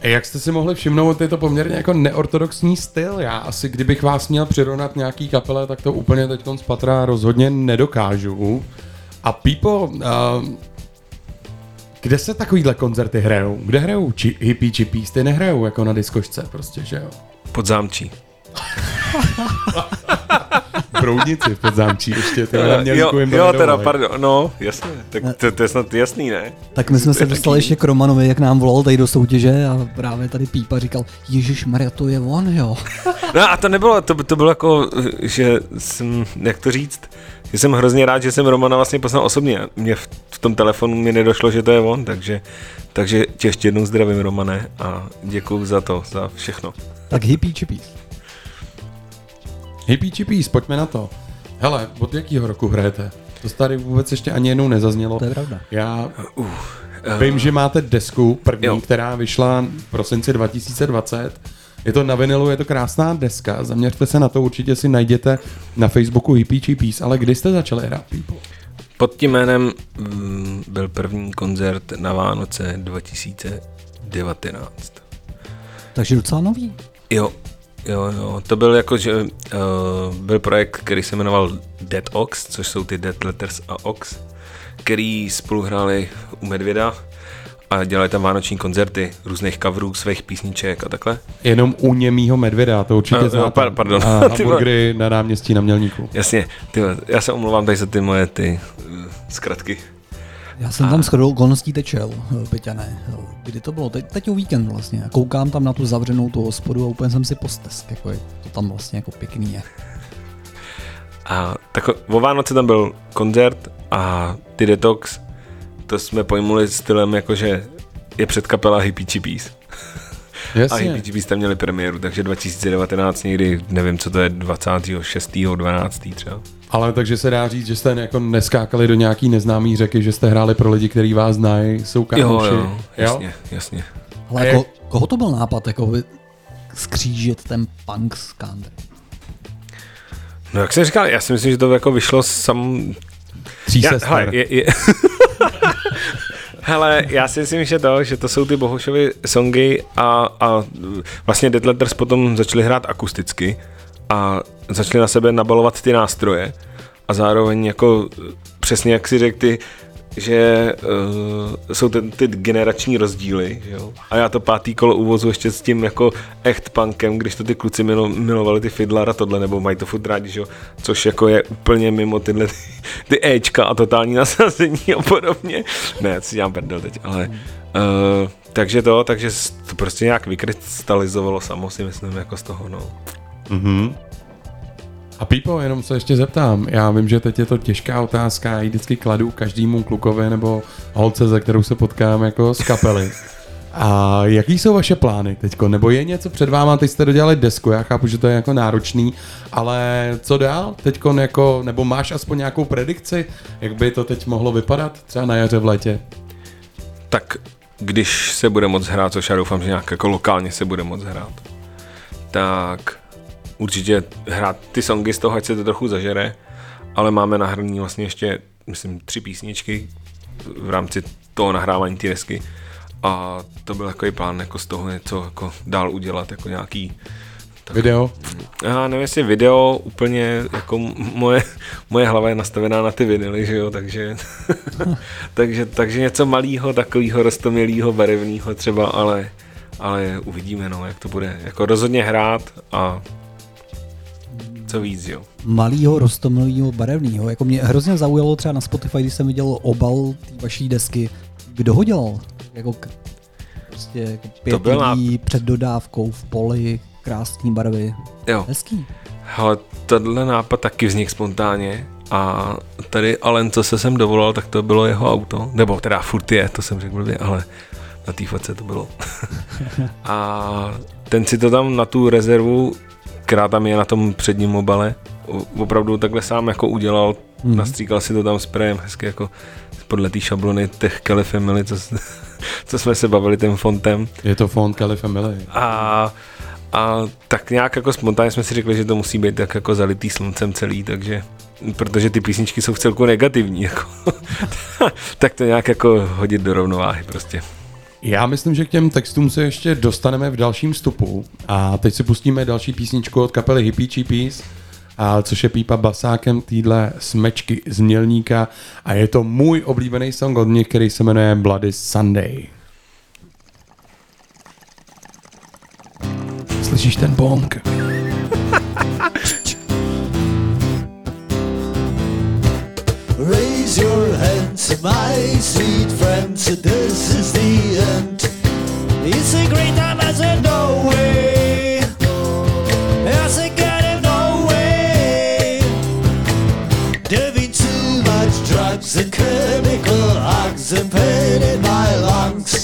A jak jste si mohli všimnout, je to poměrně jako neortodoxní styl. Já asi, kdybych vás měl přirovnat nějaký kapele, tak to úplně teď z patra rozhodně nedokážu. A Pipo, uh, kde se takovýhle koncerty hrajou? Kde hrajou či, hippie chippies? Ty nehrajou jako na diskošce prostě, že jo? Pod zámčí. Broudnici v podzámčí ještě, ty mě jo, jim to jo teda, pardon, no, jasně, tak to, to je snad jasný, ne? Tak my jsme se dostali ještě k Romanovi, jak nám volal tady do soutěže a právě tady Pípa říkal, Ježíš Maria, to je on, jo. No a to nebylo, to, to bylo jako, že jsem, jak to říct, že jsem hrozně rád, že jsem Romana vlastně poznal osobně. Mně v, v tom telefonu mi nedošlo, že to je on, takže, takže tě ještě jednou zdravím, Romane, a děkuju za to, za všechno. Tak hippie chippies. Hippie chippies, pojďme na to. Hele, od jakého roku hrajete? To tady vůbec ještě ani jednou nezaznělo. To je pravda. Já Uh, Vím, že máte desku první, Jo. která vyšla v prosinci 2020. Je to na vinilu, je to krásná deska, zaměřte se na to, určitě si najděte na Facebooku Hippie Cheapies, ale kdy jste začali hrát People? Pod tím jménem mm, byl první koncert na Vánoce 2019. Takže docela nový. Jo, jo, jo. To byl jako, že uh, byl projekt, který se jmenoval Dead Ox, což jsou ty Dead Letters a Ox, který spolu hráli u Medvěda a dělali tam vánoční koncerty různých coverů, svých písniček a takhle. Jenom u němýho medvěda, to určitě A, jo, znáte. par- pardon. A hamburgery na náměstí na Mělníku. Jasně, ty, já se omlouvám tady za ty moje ty uh, zkratky. Já jsem tam shodou okolností tečel, Peťané. Kdy to bylo? Teď, teď o víkend vlastně. A koukám tam na tu zavřenou tu hospodu a úplně jsem si postesk. Jako je to tam vlastně jako pěkný je. A tak o Vánoce tam byl koncert a ty Detox, to jsme pojmuli stylem jakože je předkapela Hippie Chippies. A Jasně. Hippie Chippies tam měli premiéru, takže 2019 někdy, nevím co to je, 26. 12. třeba. Ale takže se dá říct, že jste jako neskákali do nějaký neznámý řeky, že jste hráli pro lidi, kteří vás znají, jsou Jo, kámoši. jo, jasně, jasně. Ale A jako, jak- koho to byl nápad, jako skřížit ten punk z country? No jak jsem říkal, já si myslím, že to jako vyšlo sam... Tří Já, sester. hele, je, je... hele, já si myslím, že to, že to jsou ty Bohušovy songy a, a vlastně Dead Letters potom začali hrát akusticky a začali na sebe nabalovat ty nástroje a zároveň jako přesně jak si řekl ty, že uh, jsou ty, ty generační rozdíly, že jo? A já to pátý kolo uvozu ještě s tím jako echt punkem, když to ty kluci milo, milovali ty Fiddler a tohle, nebo mají to furt rádi, že jo? Což jako je úplně mimo tyhle ty, ty Ečka a totální nasazení a podobně. Ne, si dělám prdel teď, ale uh, takže to, takže to prostě nějak vykrystalizovalo samo si myslím jako z toho, no. Mhm. A Pípo, jenom se ještě zeptám. Já vím, že teď je to těžká otázka, já ji vždycky kladu každému klukovi nebo holce, ze kterou se potkám jako z kapely. A jaký jsou vaše plány teďko? Nebo je něco před váma, teď jste dodělali desku, já chápu, že to je jako náročný, ale co dál teďko jako, nebo máš aspoň nějakou predikci, jak by to teď mohlo vypadat třeba na jaře v létě? Tak když se bude moc hrát, což já doufám, že nějak jako lokálně se bude moc hrát, tak určitě hrát ty songy z toho, ať se to trochu zažere, ale máme nahraný vlastně ještě, myslím, tři písničky v rámci toho nahrávání té desky a to byl takový plán jako z toho něco jako dál udělat, jako nějaký Video? já nevím, jestli video úplně, jako moje, moje hlava je nastavená na ty vinily, že jo, takže, takže, takže něco malého, takového rostomilého, barevného třeba, ale, ale uvidíme, no, jak to bude. Jako rozhodně hrát a co víc, jo. Malýho, rostomilýho, barevného. Jako mě hrozně zaujalo třeba na Spotify, když jsem viděl obal té vaší desky. Kdo ho dělal? Jako k, prostě jako pět byl lidí před dodávkou v poli, krásný barvy. Jo. Hezký. Ale tenhle nápad taky vznikl spontánně a tady Alen, co se sem dovolal, tak to bylo jeho auto, nebo teda furt je, to jsem řekl blbě, ale na té fotce to bylo. a ten si to tam na tu rezervu, která tam je na tom předním obale, opravdu takhle sám jako udělal Hmm. Nastříkal si to tam sprayem hezky jako podle té šablony těch Kelly Family, co, co jsme se bavili tím fontem. Je to fond Kelly Family. A, a tak nějak jako spontánně jsme si řekli, že to musí být tak jako zalitý sluncem celý, takže protože ty písničky jsou v celku negativní, jako, tak to nějak jako hodit do rovnováhy prostě. Já myslím, že k těm textům se ještě dostaneme v dalším vstupu. A teď si pustíme další písničku od kapely Hippie Cheapies, a což je Pípa basákem týdle smečky z Mělníka a je to můj oblíbený song od nich, který se jmenuje Bloody Sunday. Slyšíš ten bong? Raise your hands, my sweet friends. This is the end. It's a great time as a no way. As a kind of no way. Doing too much drugs and chemical hugs and in my lungs.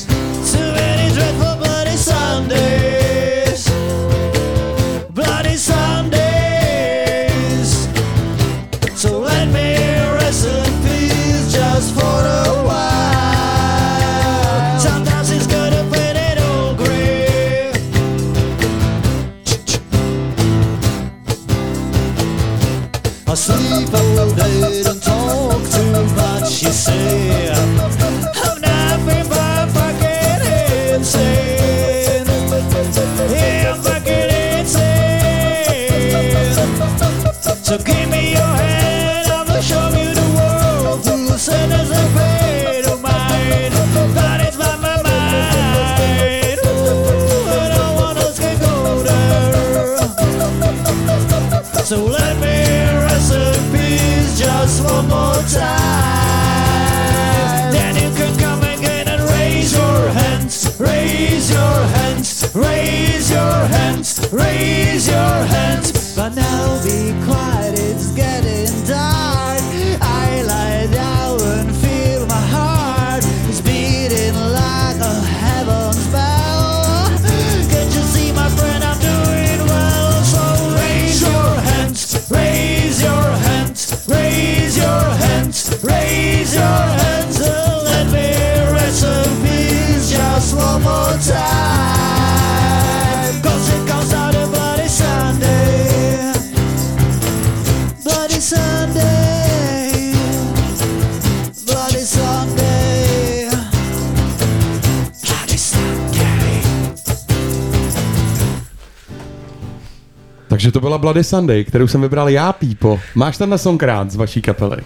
Takže to byla Bloody Sunday, kterou jsem vybral já, Pípo. Máš ten song rád z vaší kapely?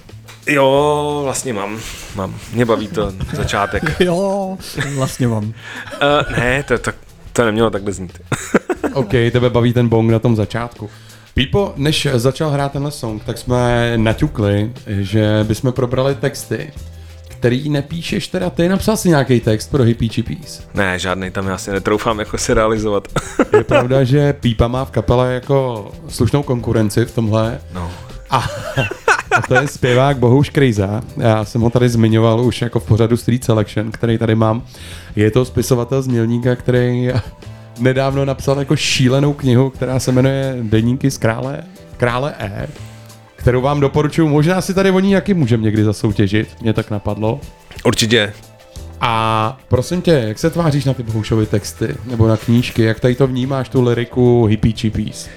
Jo, vlastně mám, mám. Mě baví to začátek. Jo, vlastně mám. Uh, ne, to, to, to nemělo takhle znít. OK, tebe baví ten bong na tom začátku. Pípo, než začal hrát tenhle song, tak jsme naťukli, že bychom probrali texty, který nepíšeš teda, ty napsal si nějaký text pro Hippie Chippies. Ne, žádný tam já si netroufám jako se realizovat. Je pravda, že Pípa má v kapele jako slušnou konkurenci v tomhle. No. A, a to je zpěvák Bohuš Krejza. Já jsem ho tady zmiňoval už jako v pořadu Street Selection, který tady mám. Je to spisovatel z Mělníka, který nedávno napsal jako šílenou knihu, která se jmenuje Deníky z krále, krále E, kterou vám doporučuji. Možná si tady o ní jaký můžeme někdy zasoutěžit, mě tak napadlo. Určitě. A prosím tě, jak se tváříš na ty Bohušovy texty, nebo na knížky, jak tady to vnímáš, tu liriku Hippie Chippies?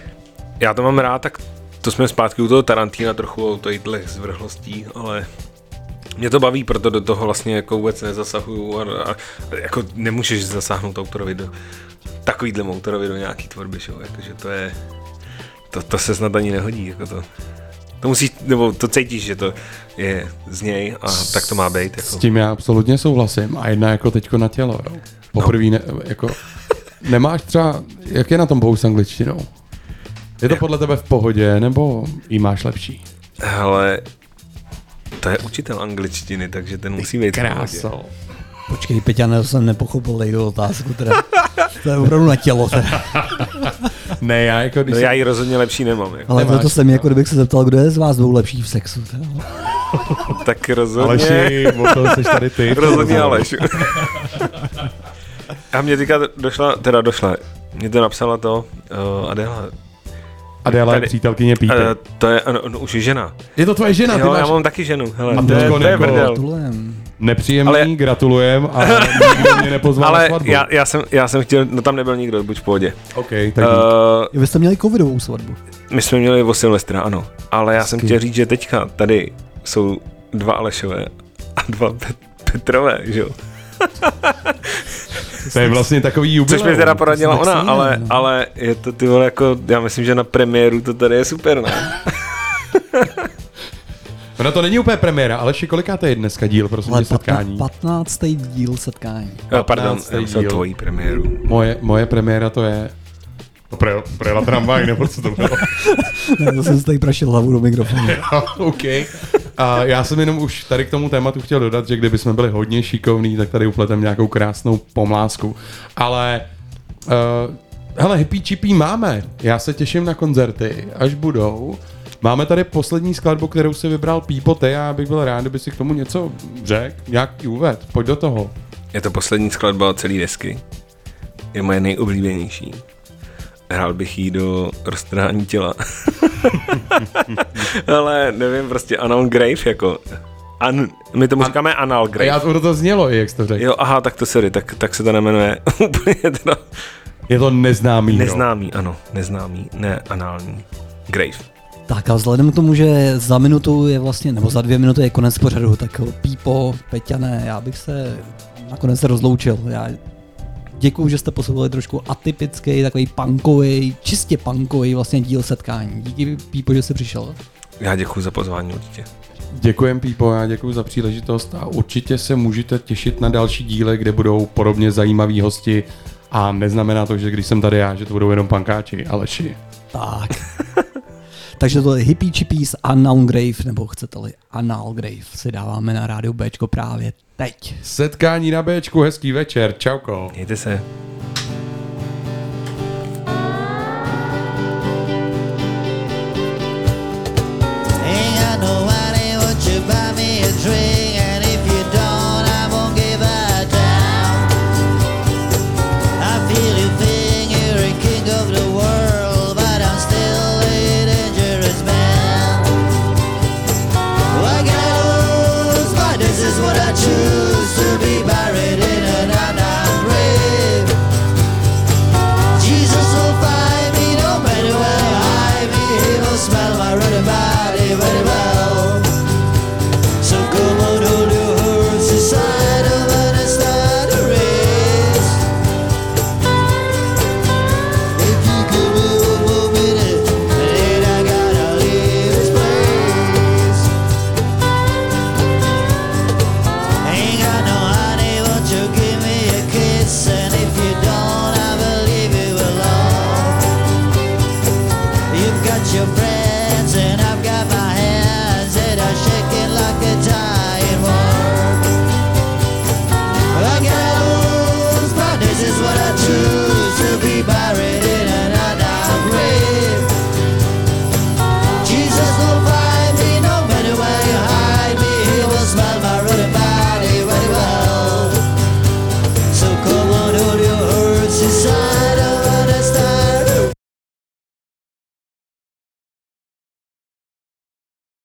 Já to mám rád, tak to jsme zpátky u toho Tarantína trochu o těchto zvrhlostí, ale mě to baví, proto do toho vlastně jako vůbec nezasahuju a, a jako nemůžeš zasáhnout autorovi do takovýhle autorovi do nějaký tvorby, že? jo, jakože to je, to, to se snad ani nehodí, jako to, to musíš, nebo to cítíš, že to je z něj a tak to má být. Jako. S tím já absolutně souhlasím. A jedna jako teďko na tělo, jo. Poprvé ne, jako, nemáš třeba, jak je na tom bohu s angličtinou? Je to podle tebe v pohodě, nebo jí máš lepší? Hele, to je učitel angličtiny, takže ten musí být v pohodě. Počkej, Peťane, to jsem nepochopil jeho otázku, teda. To je opravdu na tělo, teda. Ne, já jako když No jsem- já ji rozhodně lepší nemám. Jako. Ale Nemáš. to se mi jako kdybych se zeptal, kdo je z vás dvou lepší v sexu. Teda. Tak rozhodně. Aleši, o to jsi tady ty. Rozhodně Aleš. A mě teďka došla, teda došla, mě to napsala to uh, Adela. Adela je přítelkyně Pípy. Eh, to je, ano, no, už je žena. Je to tvoje žena, ty jo, máš já mám taky ženu, hele, A to je, teďko to je brdel. Nepříjemný, Ale- gratulujem, a nikdo mě nepozval na Ale svatbu. já, já, jsem, já jsem chtěl, no tam nebyl nikdo, buď v pohodě. OK, tak uh, Vy jste měli covidovou svatbu. my jsme měli o Silvestra, ano. Ale já jsem Hezky. chtěl říct, že teďka tady jsou dva Alešové a dva Pet- Petrové, že jo? to je vlastně takový jubileum. Což mi teda poradila ona, ale, no. ale je to ty vole jako, já myslím, že na premiéru to tady je super, ne? No to není úplně premiéra, ale kolikáte je dneska díl, prosím Ale tě, setkání? 15. díl setkání. Jo, pardon, 15. já díl. tvojí premiéru. Moje, moje premiéra to je... To pre, prejela tramvaj, nebo co to bylo? Ne, to jsem si tady prašil hlavu do mikrofonu. OK. A já jsem jenom už tady k tomu tématu chtěl dodat, že kdyby jsme byli hodně šikovní, tak tady upletem nějakou krásnou pomlásku. Ale uh, hele, hippie chipí máme. Já se těším na koncerty, až budou. Máme tady poslední skladbu, kterou si vybral Pípo Ty a já bych byl rád, kdyby si k tomu něco řekl, nějaký úved. Pojď do toho. Je to poslední skladba celé desky. Je moje nejoblíbenější. Hrál bych jí do roztrhání těla. Ale nevím, prostě Anal Grave jako... An, my tomu An- říkáme Anal Grave. já to, to znělo, i jak jsi to řekl. Jo, aha, tak to sorry, tak, tak se to nemenuje úplně teda Je to neznámý. neznámý, ano, neznámý, ne anální. Grave. Tak a vzhledem k tomu, že za minutu je vlastně, nebo za dvě minuty je konec pořadu, tak Pípo, Peťané, já bych se nakonec se rozloučil. Já děkuju, že jste poslouchali trošku atypický, takový punkový, čistě punkový vlastně díl setkání. Díky Pípo, že jsi přišel. Já děkuji za pozvání určitě. Děkujem Pípo, já děkuji za příležitost a určitě se můžete těšit na další díly, kde budou podobně zajímaví hosti a neznamená to, že když jsem tady já, že to budou jenom pankáči, Aleši. Tak. Takže to je Hippie Chippies Unknown Grave, nebo chcete-li Anal Grave, si dáváme na rádiu Bčko právě teď. Setkání na Bčku, hezký večer, čauko. Mějte se.